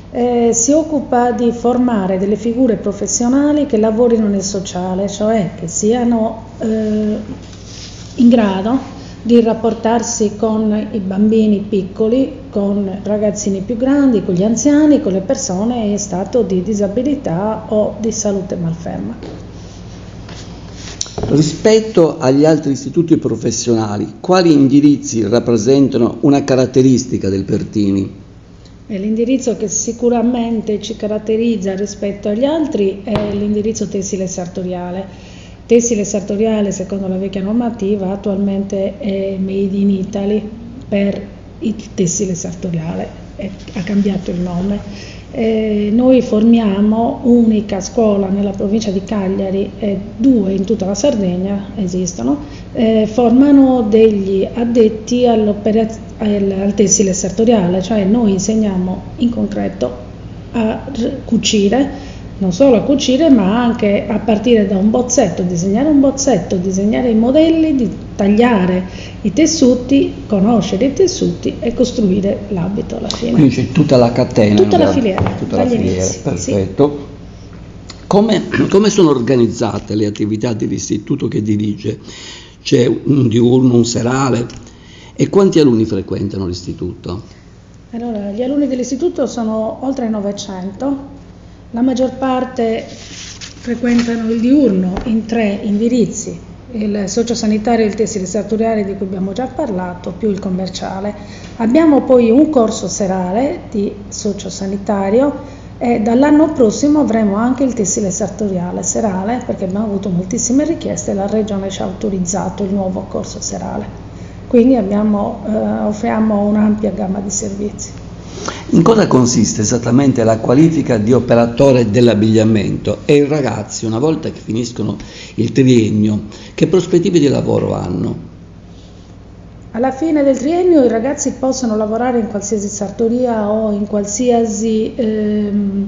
eh, si occupa di formare delle figure professionali che lavorino nel sociale, cioè che siano eh, in grado di rapportarsi con i bambini piccoli, con ragazzini più grandi, con gli anziani, con le persone in stato di disabilità o di salute malferma. Rispetto agli altri istituti professionali, quali indirizzi rappresentano una caratteristica del Pertini? L'indirizzo che sicuramente ci caratterizza rispetto agli altri è l'indirizzo tessile sartoriale Tessile sartoriale, secondo la vecchia normativa, attualmente è made in Italy per il tessile sartoriale, è, ha cambiato il nome. Eh, noi formiamo unica scuola nella provincia di Cagliari e due in tutta la Sardegna esistono, eh, formano degli addetti al, al tessile sartoriale, cioè noi insegniamo in concreto a cucire non solo a cucire ma anche a partire da un bozzetto, disegnare un bozzetto, disegnare i modelli, di tagliare i tessuti, conoscere i tessuti e costruire l'abito alla fine. Quindi c'è tutta la catena. Tutta la filiera. Tutta la filiera, inizi, perfetto. Sì. Come, come, sono organizzate le attività dell'istituto che dirige? C'è un diurno, un serale e quanti alunni frequentano l'istituto? Allora, gli alunni dell'istituto sono oltre 900 la maggior parte frequentano il diurno in tre indirizzi, il sociosanitario e il tessile sartoriale di cui abbiamo già parlato, più il commerciale. Abbiamo poi un corso serale di sociosanitario e dall'anno prossimo avremo anche il tessile sartoriale serale perché abbiamo avuto moltissime richieste e la Regione ci ha autorizzato il nuovo corso serale. Quindi abbiamo, eh, offriamo un'ampia gamma di servizi. In cosa consiste esattamente la qualifica di operatore dell'abbigliamento e i ragazzi, una volta che finiscono il triennio, che prospettive di lavoro hanno? Alla fine del triennio i ragazzi possono lavorare in qualsiasi sartoria o in qualsiasi ehm,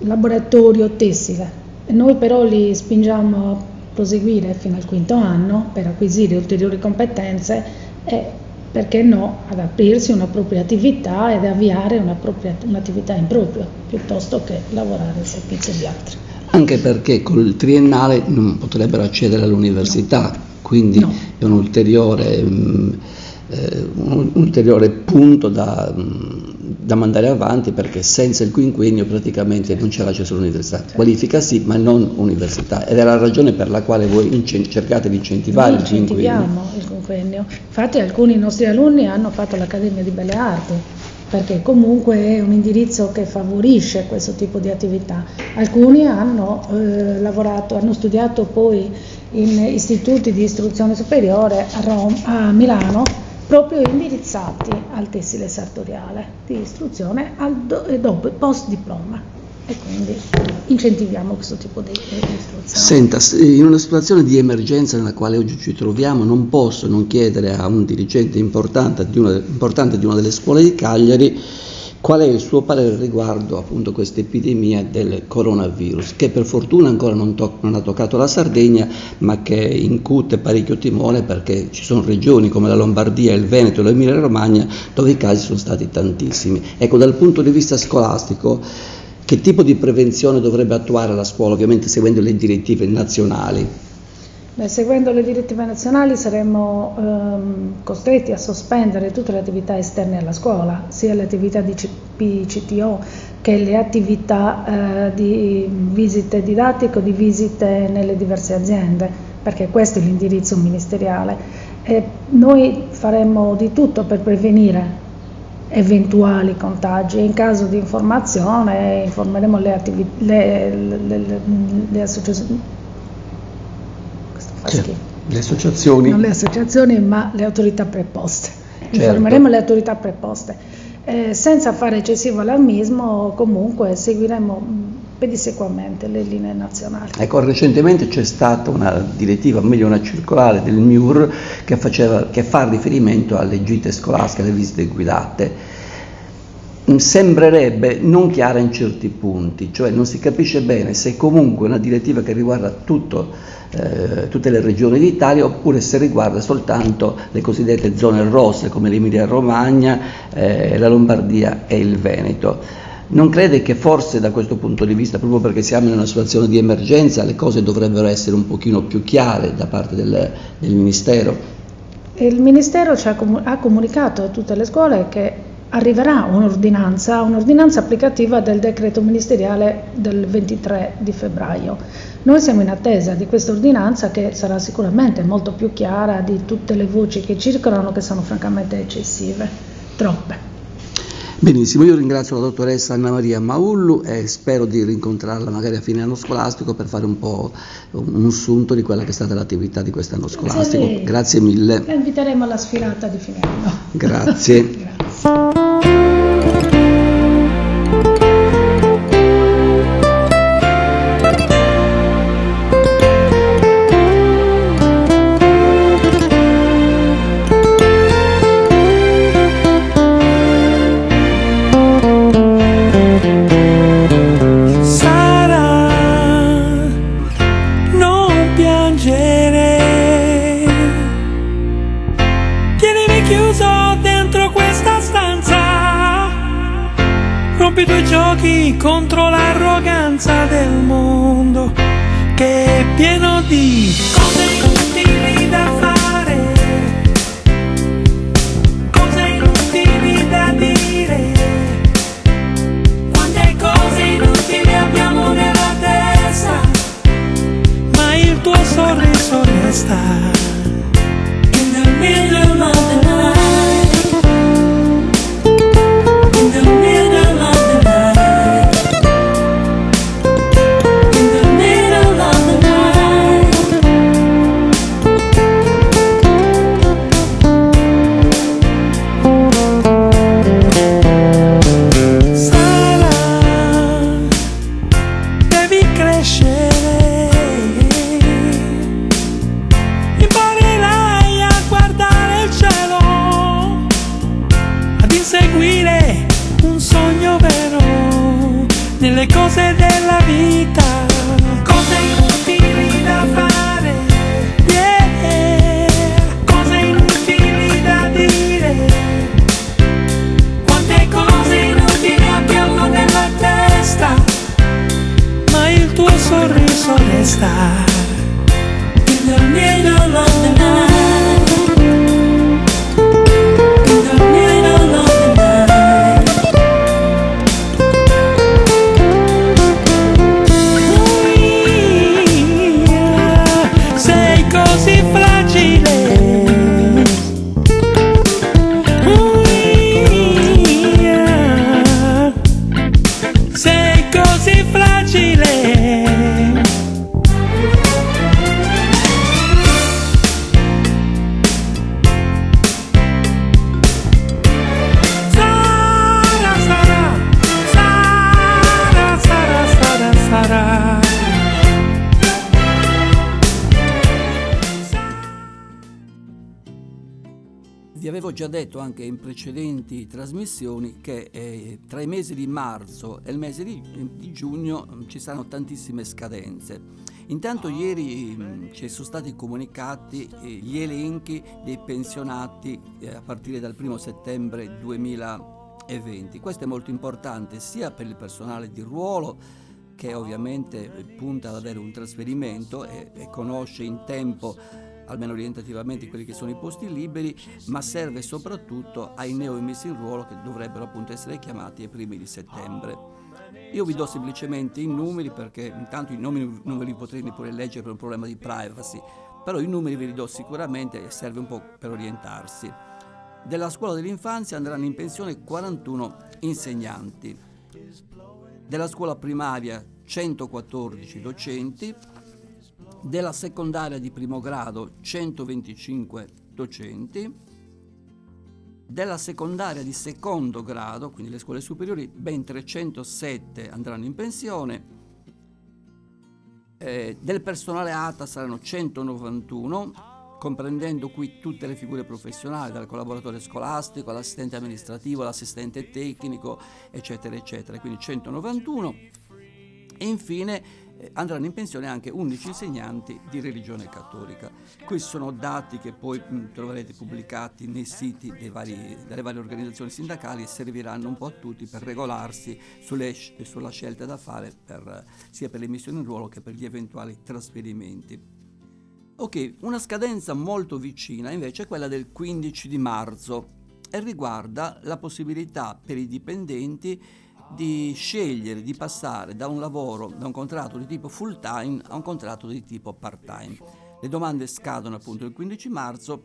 laboratorio tessile. Noi però li spingiamo a proseguire fino al quinto anno per acquisire ulteriori competenze e perché no, ad aprirsi una propria attività ed avviare una propria, un'attività in proprio, piuttosto che lavorare al servizio di altri. Anche perché col triennale non potrebbero accedere all'università, no. quindi no. è un ulteriore, um, eh, un ulteriore punto da, um, da, mandare avanti perché senza il quinquennio praticamente non c'è l'accesso all'università. Qualifica sì, ma non università. Ed è la ragione per la quale voi incen- cercate di incentivare il quinquennio. il quinquennio. Infatti alcuni nostri alunni hanno fatto l'Accademia di Belle Arti perché comunque è un indirizzo che favorisce questo tipo di attività. Alcuni hanno eh, lavorato, hanno studiato poi in istituti di istruzione superiore a, Roma, a Milano proprio indirizzati al tessile sartoriale di istruzione al do, dopo post diploma. e quindi incentiviamo questo tipo di, istruzione. Senta, in una situazione di emergenza nella quale oggi ci troviamo, non posso non chiedere a un dirigente importante di una, importante di una delle scuole di Cagliari qual è il suo parere riguardo appunto questa epidemia del coronavirus, che per fortuna ancora non, to- non ha toccato la Sardegna, ma che incute parecchio timore perché ci sono regioni come la Lombardia, il Veneto e l'Emilia Romagna dove i casi sono stati tantissimi. Ecco, dal punto di vista scolastico, che tipo di prevenzione dovrebbe attuare la scuola, ovviamente seguendo le direttive nazionali? Seguendo le direttive nazionali saremmo ehm, costretti a sospendere tutte le attività esterne alla scuola, sia le attività di CPCTO che le attività eh, di visite didattiche o di visite nelle diverse aziende, perché questo è l'indirizzo ministeriale. E noi faremo di tutto per prevenire eventuali contagi e in caso di informazione informeremo le, attivi- le- le- le associazioni. Le associazioni? Non le associazioni, ma le autorità preposte. Certo. Informeremo le autorità preposte. Eh, senza fare eccessivo allarmismo, comunque seguiremo mh, pedissequamente le linee nazionali. Ecco, recentemente c'è stata una direttiva, o meglio una circolare del MIUR che, faceva, che fa riferimento alle gite scolastiche, alle visite guidate. Mm, Sembrerebbe non chiara in certi punti, cioè non si capisce bene se comunque una direttiva che riguarda tutto, eh, tutte le regioni d'Italia oppure se riguarda soltanto le cosiddette zone rosse come l'Emilia Romagna, eh, la Lombardia e il Veneto. Non crede che forse da questo punto di vista, proprio perché siamo in una situazione di emergenza, le cose dovrebbero essere un pochino più chiare da parte del, del Ministero? Il Ministero ha comunicato a tutte le scuole che arriverà un'ordinanza, un'ordinanza applicativa del decreto ministeriale del 23 di febbraio. Noi siamo in attesa di questa ordinanza che sarà sicuramente molto più chiara di tutte le voci che circolano che sono francamente eccessive, troppe. Benissimo, io ringrazio la dottoressa Anna Maria Maullu e spero di rincontrarla magari a fine anno scolastico per fare un po' un un sunto di quella che è stata l'attività di quest'anno scolastico. Grazie mille. La inviteremo alla sfilata di fine anno. Grazie. anche in precedenti trasmissioni che eh, tra i mesi di marzo e il mese di, di giugno mh, ci saranno tantissime scadenze. Intanto ieri mh, ci sono stati comunicati eh, gli elenchi dei pensionati eh, a partire dal 1 settembre 2020. Questo è molto importante sia per il personale di ruolo che ovviamente punta ad avere un trasferimento e, e conosce in tempo almeno orientativamente quelli che sono i posti liberi, ma serve soprattutto ai neo emessi in ruolo che dovrebbero appunto essere chiamati ai primi di settembre. Io vi do semplicemente i numeri perché intanto i nomi non ve li potrei neppure leggere per un problema di privacy, però i numeri ve li do sicuramente e serve un po' per orientarsi. Della scuola dell'infanzia andranno in pensione 41 insegnanti, della scuola primaria 114 docenti, della secondaria di primo grado 125 docenti, della secondaria di secondo grado, quindi le scuole superiori, ben 307 andranno in pensione, eh, del personale ATA saranno 191, comprendendo qui tutte le figure professionali, dal collaboratore scolastico all'assistente amministrativo, all'assistente tecnico, eccetera, eccetera, quindi 191. E infine andranno in pensione anche 11 insegnanti di religione cattolica. Questi sono dati che poi troverete pubblicati nei siti vari, delle varie organizzazioni sindacali e serviranno un po' a tutti per regolarsi sulle, sulla scelta da fare per, sia per le missioni in ruolo che per gli eventuali trasferimenti. Ok, una scadenza molto vicina invece è quella del 15 di marzo e riguarda la possibilità per i dipendenti di scegliere di passare da un lavoro, da un contratto di tipo full time a un contratto di tipo part time. Le domande scadono appunto il 15 marzo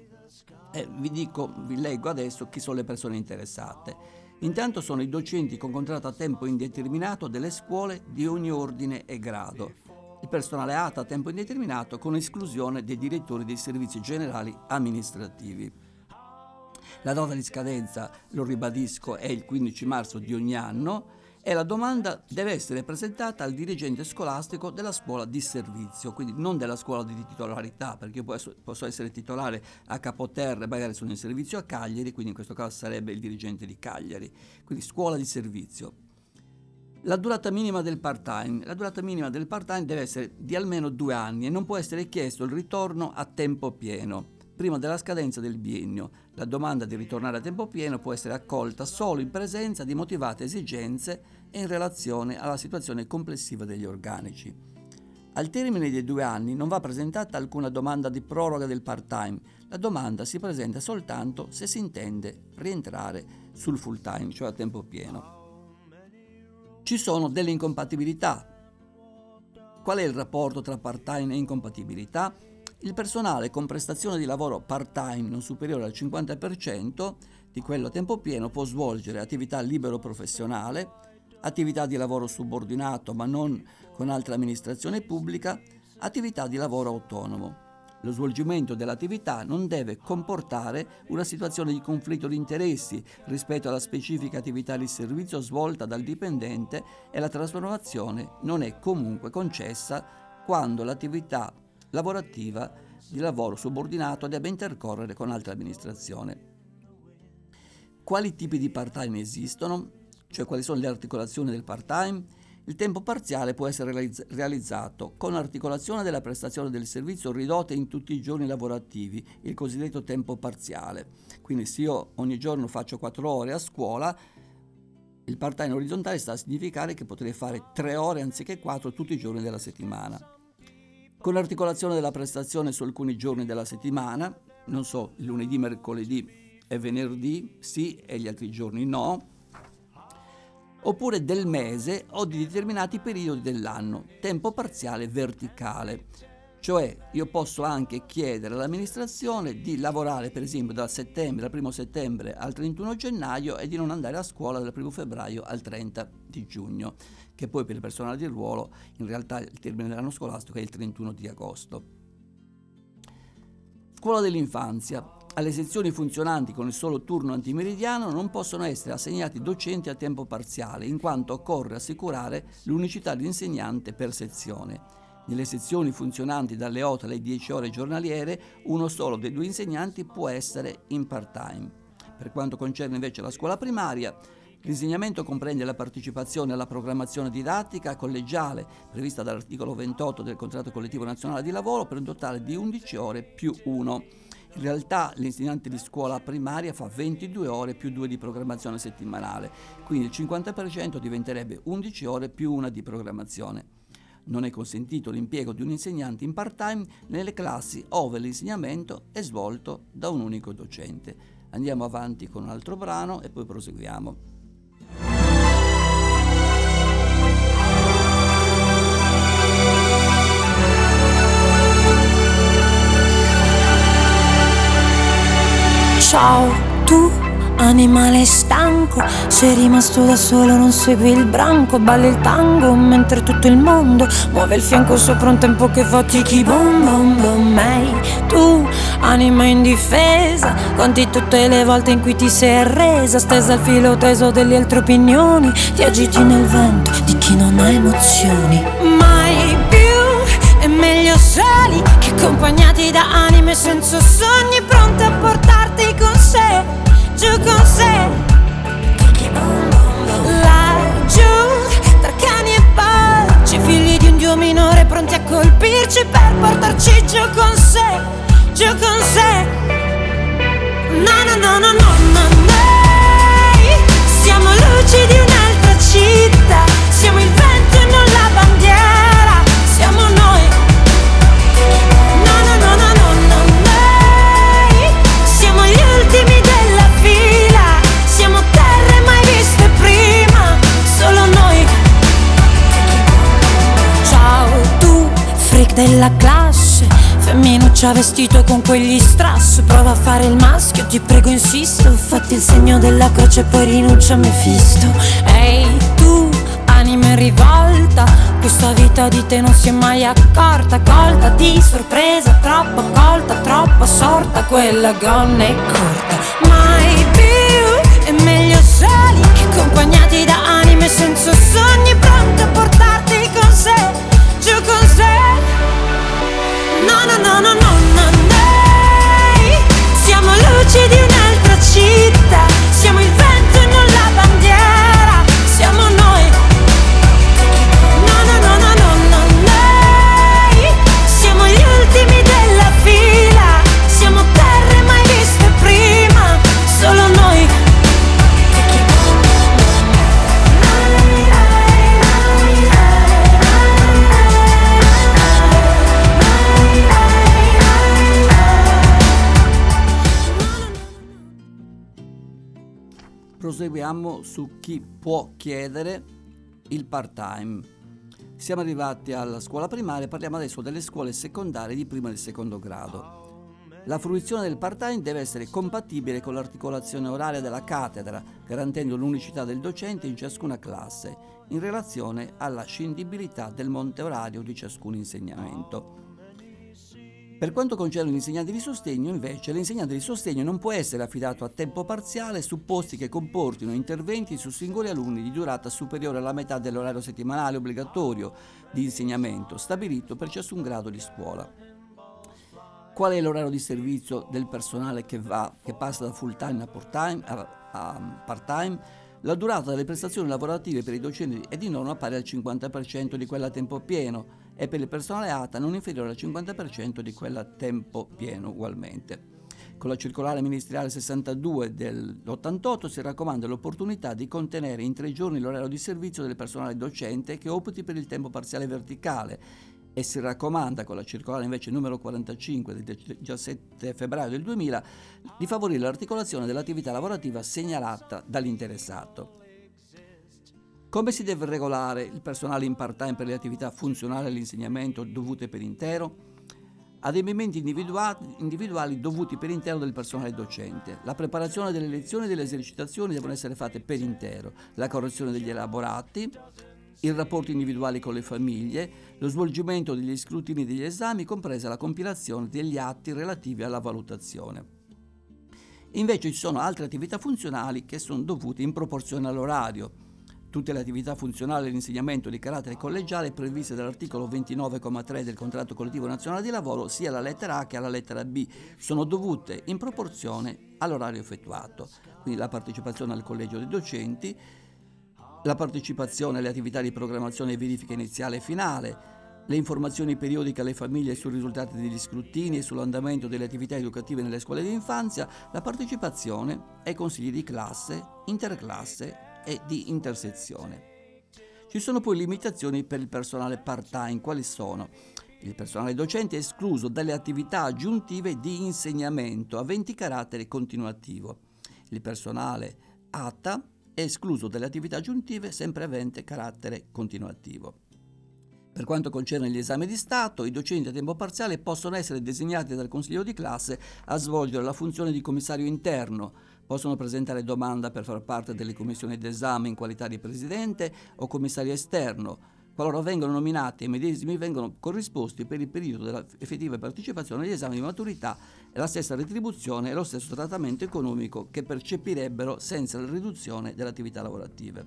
e vi dico, vi leggo adesso chi sono le persone interessate. Intanto sono i docenti con contratto a tempo indeterminato delle scuole di ogni ordine e grado, il personale ATA a tempo indeterminato con esclusione dei direttori dei servizi generali amministrativi. La data di scadenza, lo ribadisco, è il 15 marzo di ogni anno e la domanda deve essere presentata al dirigente scolastico della scuola di servizio, quindi non della scuola di titolarità, perché io posso essere titolare a Capoterra magari sono in servizio a Cagliari, quindi in questo caso sarebbe il dirigente di Cagliari, quindi scuola di servizio. La durata minima del part-time. La durata minima del part-time deve essere di almeno due anni e non può essere chiesto il ritorno a tempo pieno prima della scadenza del biennio. La domanda di ritornare a tempo pieno può essere accolta solo in presenza di motivate esigenze e in relazione alla situazione complessiva degli organici. Al termine dei due anni non va presentata alcuna domanda di proroga del part-time, la domanda si presenta soltanto se si intende rientrare sul full-time, cioè a tempo pieno. Ci sono delle incompatibilità. Qual è il rapporto tra part-time e incompatibilità? Il personale con prestazione di lavoro part-time non superiore al 50% di quello a tempo pieno può svolgere attività libero professionale, attività di lavoro subordinato ma non con altra amministrazione pubblica, attività di lavoro autonomo. Lo svolgimento dell'attività non deve comportare una situazione di conflitto di interessi rispetto alla specifica attività di servizio svolta dal dipendente e la trasformazione non è comunque concessa quando l'attività lavorativa di lavoro subordinato debba intercorrere con altra amministrazione. Quali tipi di part-time esistono? Cioè quali sono le articolazioni del part-time? Il tempo parziale può essere realizzato con articolazione della prestazione del servizio ridotta in tutti i giorni lavorativi, il cosiddetto tempo parziale. Quindi se io ogni giorno faccio 4 ore a scuola, il part-time orizzontale sta a significare che potrei fare 3 ore anziché 4 tutti i giorni della settimana con l'articolazione della prestazione su alcuni giorni della settimana, non so, lunedì, mercoledì e venerdì sì e gli altri giorni no, oppure del mese o di determinati periodi dell'anno, tempo parziale verticale. Cioè io posso anche chiedere all'amministrazione di lavorare per esempio dal settembre, dal 1 settembre al 31 gennaio e di non andare a scuola dal 1 febbraio al 30 di giugno che poi per il personale di ruolo in realtà il termine dell'anno scolastico è il 31 di agosto. Scuola dell'infanzia. Alle sezioni funzionanti con il solo turno antimeridiano non possono essere assegnati docenti a tempo parziale, in quanto occorre assicurare l'unicità di insegnante per sezione. Nelle sezioni funzionanti dalle 8 alle 10 ore giornaliere, uno solo dei due insegnanti può essere in part-time. Per quanto concerne invece la scuola primaria, L'insegnamento comprende la partecipazione alla programmazione didattica collegiale prevista dall'articolo 28 del contratto collettivo nazionale di lavoro per un totale di 11 ore più 1. In realtà l'insegnante di scuola primaria fa 22 ore più 2 di programmazione settimanale, quindi il 50% diventerebbe 11 ore più 1 di programmazione. Non è consentito l'impiego di un insegnante in part-time nelle classi ove l'insegnamento è svolto da un unico docente. Andiamo avanti con un altro brano e poi proseguiamo. Ciao, tu animale stanco, sei rimasto da solo, non segui il branco, balli il tango mentre tutto il mondo muove il fianco sopra un tempo che fa tiki boom boom boom. Ehi, tu anima indifesa, conti tutte le volte in cui ti sei arresa, stesa al filo teso delle altre opinioni, ti agiti nel vento di chi non ha emozioni. Mai più è meglio soli che accompagnati da anime senza sogni pronte a portarti sé, giù con sé. Laggiù, tra cani e pacci, figli di un dio minore pronti a colpirci per portarci giù con sé, giù con sé. No, no, no, no, no, no, noi siamo luci di un'altra città, siamo il vento e non la bandiera, siamo noi. Della classe, femminuccia vestito con quegli strass, prova a fare il maschio, ti prego insisto, fatti il segno della croce poi rinuncia a Mefisto. Ehi tu, anima in rivolta, questa vita di te non si è mai accorta, colta di sorpresa, troppo colta, troppo sorta, quella gonna è corta. Mai più è meglio soli accompagnati da anime senza sogni pronte a portarti con sé, giù con sé. No, no, no, no, no, no, noi siamo luci di un'altra città, siamo il vento Proseguiamo su chi può chiedere il part-time. Siamo arrivati alla scuola primaria, parliamo adesso delle scuole secondarie di primo e secondo grado. La fruizione del part-time deve essere compatibile con l'articolazione oraria della cattedra, garantendo l'unicità del docente in ciascuna classe, in relazione alla scindibilità del monte orario di ciascun insegnamento. Per quanto concerne l'insegnante di sostegno, invece, l'insegnante di sostegno non può essere affidato a tempo parziale su posti che comportino interventi su singoli alunni di durata superiore alla metà dell'orario settimanale obbligatorio di insegnamento stabilito per ciascun grado di scuola. Qual è l'orario di servizio del personale che, va, che passa da full time a, a part-time? La durata delle prestazioni lavorative per i docenti è di norma pari al 50% di quella a tempo pieno e per il personale ATA non inferiore al 50% di quella a tempo pieno ugualmente. Con la circolare ministeriale 62 dell'88 si raccomanda l'opportunità di contenere in tre giorni l'orario di servizio del personale docente che opti per il tempo parziale verticale e si raccomanda con la circolare invece numero 45 del 17 febbraio del 2000 di favorire l'articolazione dell'attività lavorativa segnalata dall'interessato. Come si deve regolare il personale in part-time per le attività funzionali all'insegnamento dovute per intero? Adempimenti individuali, dovuti per intero del personale docente. La preparazione delle lezioni e delle esercitazioni devono essere fatte per intero. La correzione degli elaborati, i rapporti individuali con le famiglie, lo svolgimento degli scrutini degli esami, compresa la compilazione degli atti relativi alla valutazione. Invece ci sono altre attività funzionali che sono dovute in proporzione all'orario. Tutte le attività funzionali all'insegnamento di carattere collegiale previste dall'articolo 29,3 del contratto collettivo nazionale di lavoro, sia alla lettera A che alla lettera B, sono dovute in proporzione all'orario effettuato. Quindi la partecipazione al collegio dei docenti, la partecipazione alle attività di programmazione e verifica iniziale e finale, le informazioni periodiche alle famiglie sui risultati degli scrutini e sull'andamento delle attività educative nelle scuole di infanzia, la partecipazione ai consigli di classe, interclasse e di intersezione. Ci sono poi limitazioni per il personale part-time, quali sono? Il personale docente è escluso dalle attività aggiuntive di insegnamento aventi carattere continuativo. Il personale ATA è escluso dalle attività aggiuntive sempre avente carattere continuativo. Per quanto concerne gli esami di Stato, i docenti a tempo parziale possono essere designati dal Consiglio di classe a svolgere la funzione di commissario interno, possono presentare domanda per far parte delle commissioni d'esame in qualità di presidente o commissario esterno, qualora vengano nominati e medesimi vengono corrisposti per il periodo della effettiva partecipazione agli esami di maturità e la stessa retribuzione e lo stesso trattamento economico che percepirebbero senza la riduzione delle attività lavorative.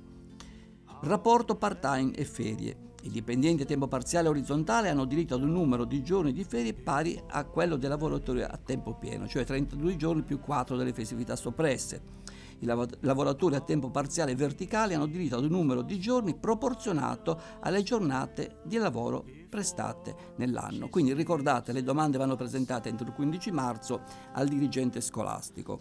Rapporto part-time e ferie. I dipendenti a tempo parziale orizzontale hanno diritto ad un numero di giorni di ferie pari a quello dei lavoratori a tempo pieno, cioè 32 giorni più 4 delle festività soppresse. I lavoratori a tempo parziale verticale hanno diritto ad un numero di giorni proporzionato alle giornate di lavoro prestate nell'anno. Quindi ricordate, le domande vanno presentate entro il 15 marzo al dirigente scolastico.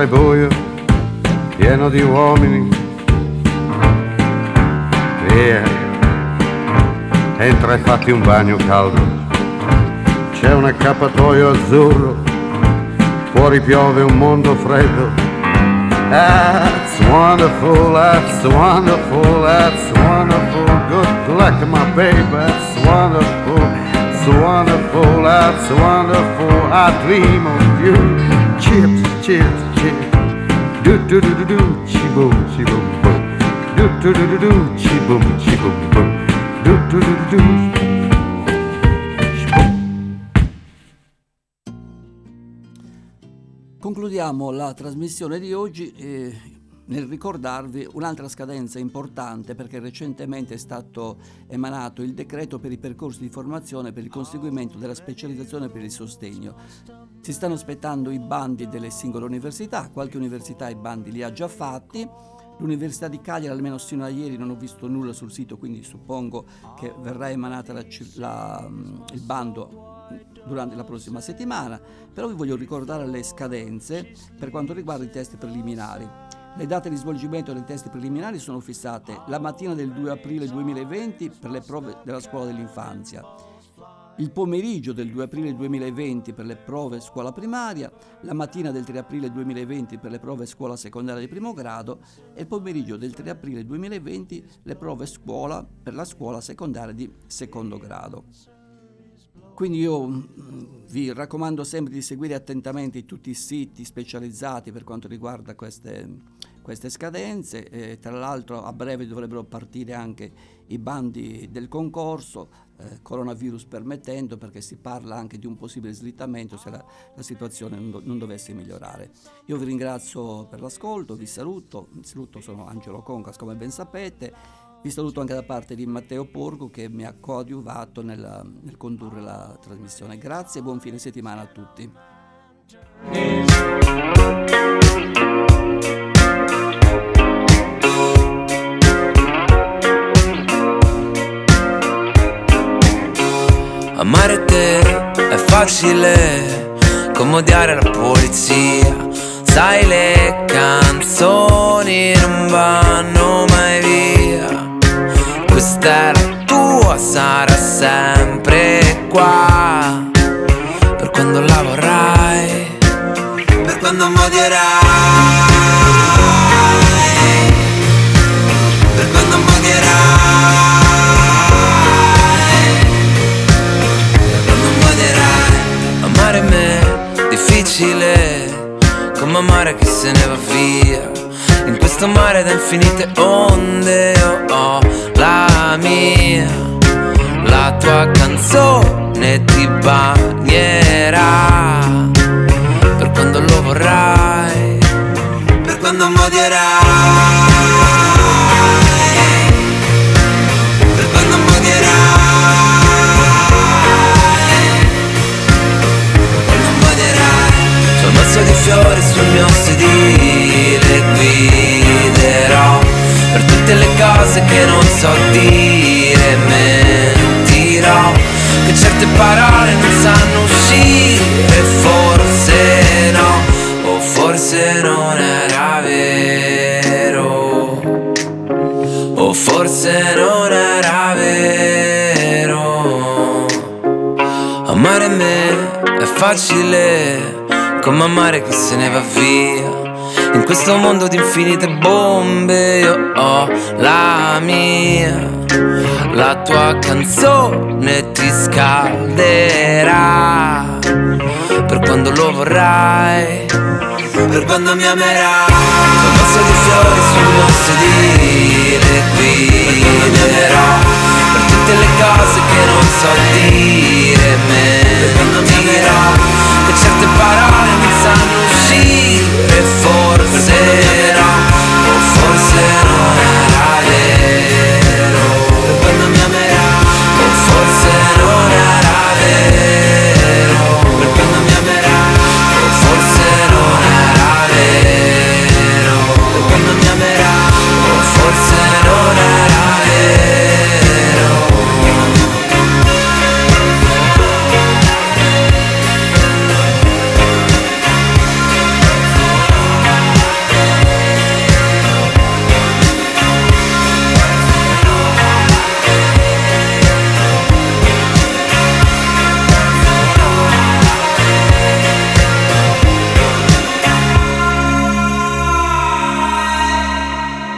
amore buio, pieno di uomini. Via, entra e fatti un bagno caldo. C'è un accappatoio azzurro, fuori piove un mondo freddo. That's wonderful, that's wonderful, that's wonderful. Good luck, my baby, that's wonderful, it's wonderful, that's wonderful. I dream of you. Chips, chips. Do do do do do, chi boom, chi boom boom. Do do do do do, chi boom, chi boom boom. Do do do do do. Concludiamo la trasmissione di oggi eh, nel ricordarvi un'altra scadenza importante perché recentemente è stato emanato il decreto per i percorsi di formazione per il conseguimento della specializzazione per il sostegno. Si stanno aspettando i bandi delle singole università, qualche università i bandi li ha già fatti. L'Università di Cagliari, almeno sino a ieri, non ho visto nulla sul sito, quindi suppongo che verrà emanata la, la, il bando durante la prossima settimana, però vi voglio ricordare le scadenze per quanto riguarda i test preliminari. Le date di svolgimento dei test preliminari sono fissate la mattina del 2 aprile 2020 per le prove della scuola dell'infanzia, il pomeriggio del 2 aprile 2020 per le prove scuola primaria, la mattina del 3 aprile 2020 per le prove scuola secondaria di primo grado e il pomeriggio del 3 aprile 2020 le prove scuola per la scuola secondaria di secondo grado. Quindi io mm, vi raccomando sempre di seguire attentamente tutti i siti specializzati per quanto riguarda queste, queste scadenze. E tra l'altro a breve dovrebbero partire anche i bandi del concorso, eh, coronavirus permettendo, perché si parla anche di un possibile slittamento se la, la situazione non, non, dovesse migliorare. Io vi ringrazio per l'ascolto, vi saluto, vi saluto sono Angelo Concas come ben sapete vi saluto anche da parte di Matteo Porgo che mi ha coadiuvato nel, nel condurre la trasmissione. Grazie e buon fine settimana a tutti. Amare te è facile come odiare la polizia. Sai le canzoni non vanno mai via. Questa è la tua, sarà sempre qua. Per quando lavorerai, per quando modierai Come amare chi se ne va via. In questo mare da infinite onde io ho la mia. La tua canzone ti bagnerà. Per quando lo vorrai Per quando modierai sul mio sedile guiderò per tutte le cose che non so dire. Mentirò che certe parole non sanno uscire. Forse no o forse non era vero. O forse non era vero. Amare me è facile come amare chi se ne va via. In questo mondo di infinite bombe Io ho la mia. La tua canzone ti scalderà. Per quando lo vorrai Per quando mi amerai. Un mazzo di fiori sul mio sedile qui Per quando mi amerai per tutte le cose che non so dire me Per quando mi amerai e certe parole non sanno uscire. Forse no o forse non era vero. E poi mi amerà o forse non era vero.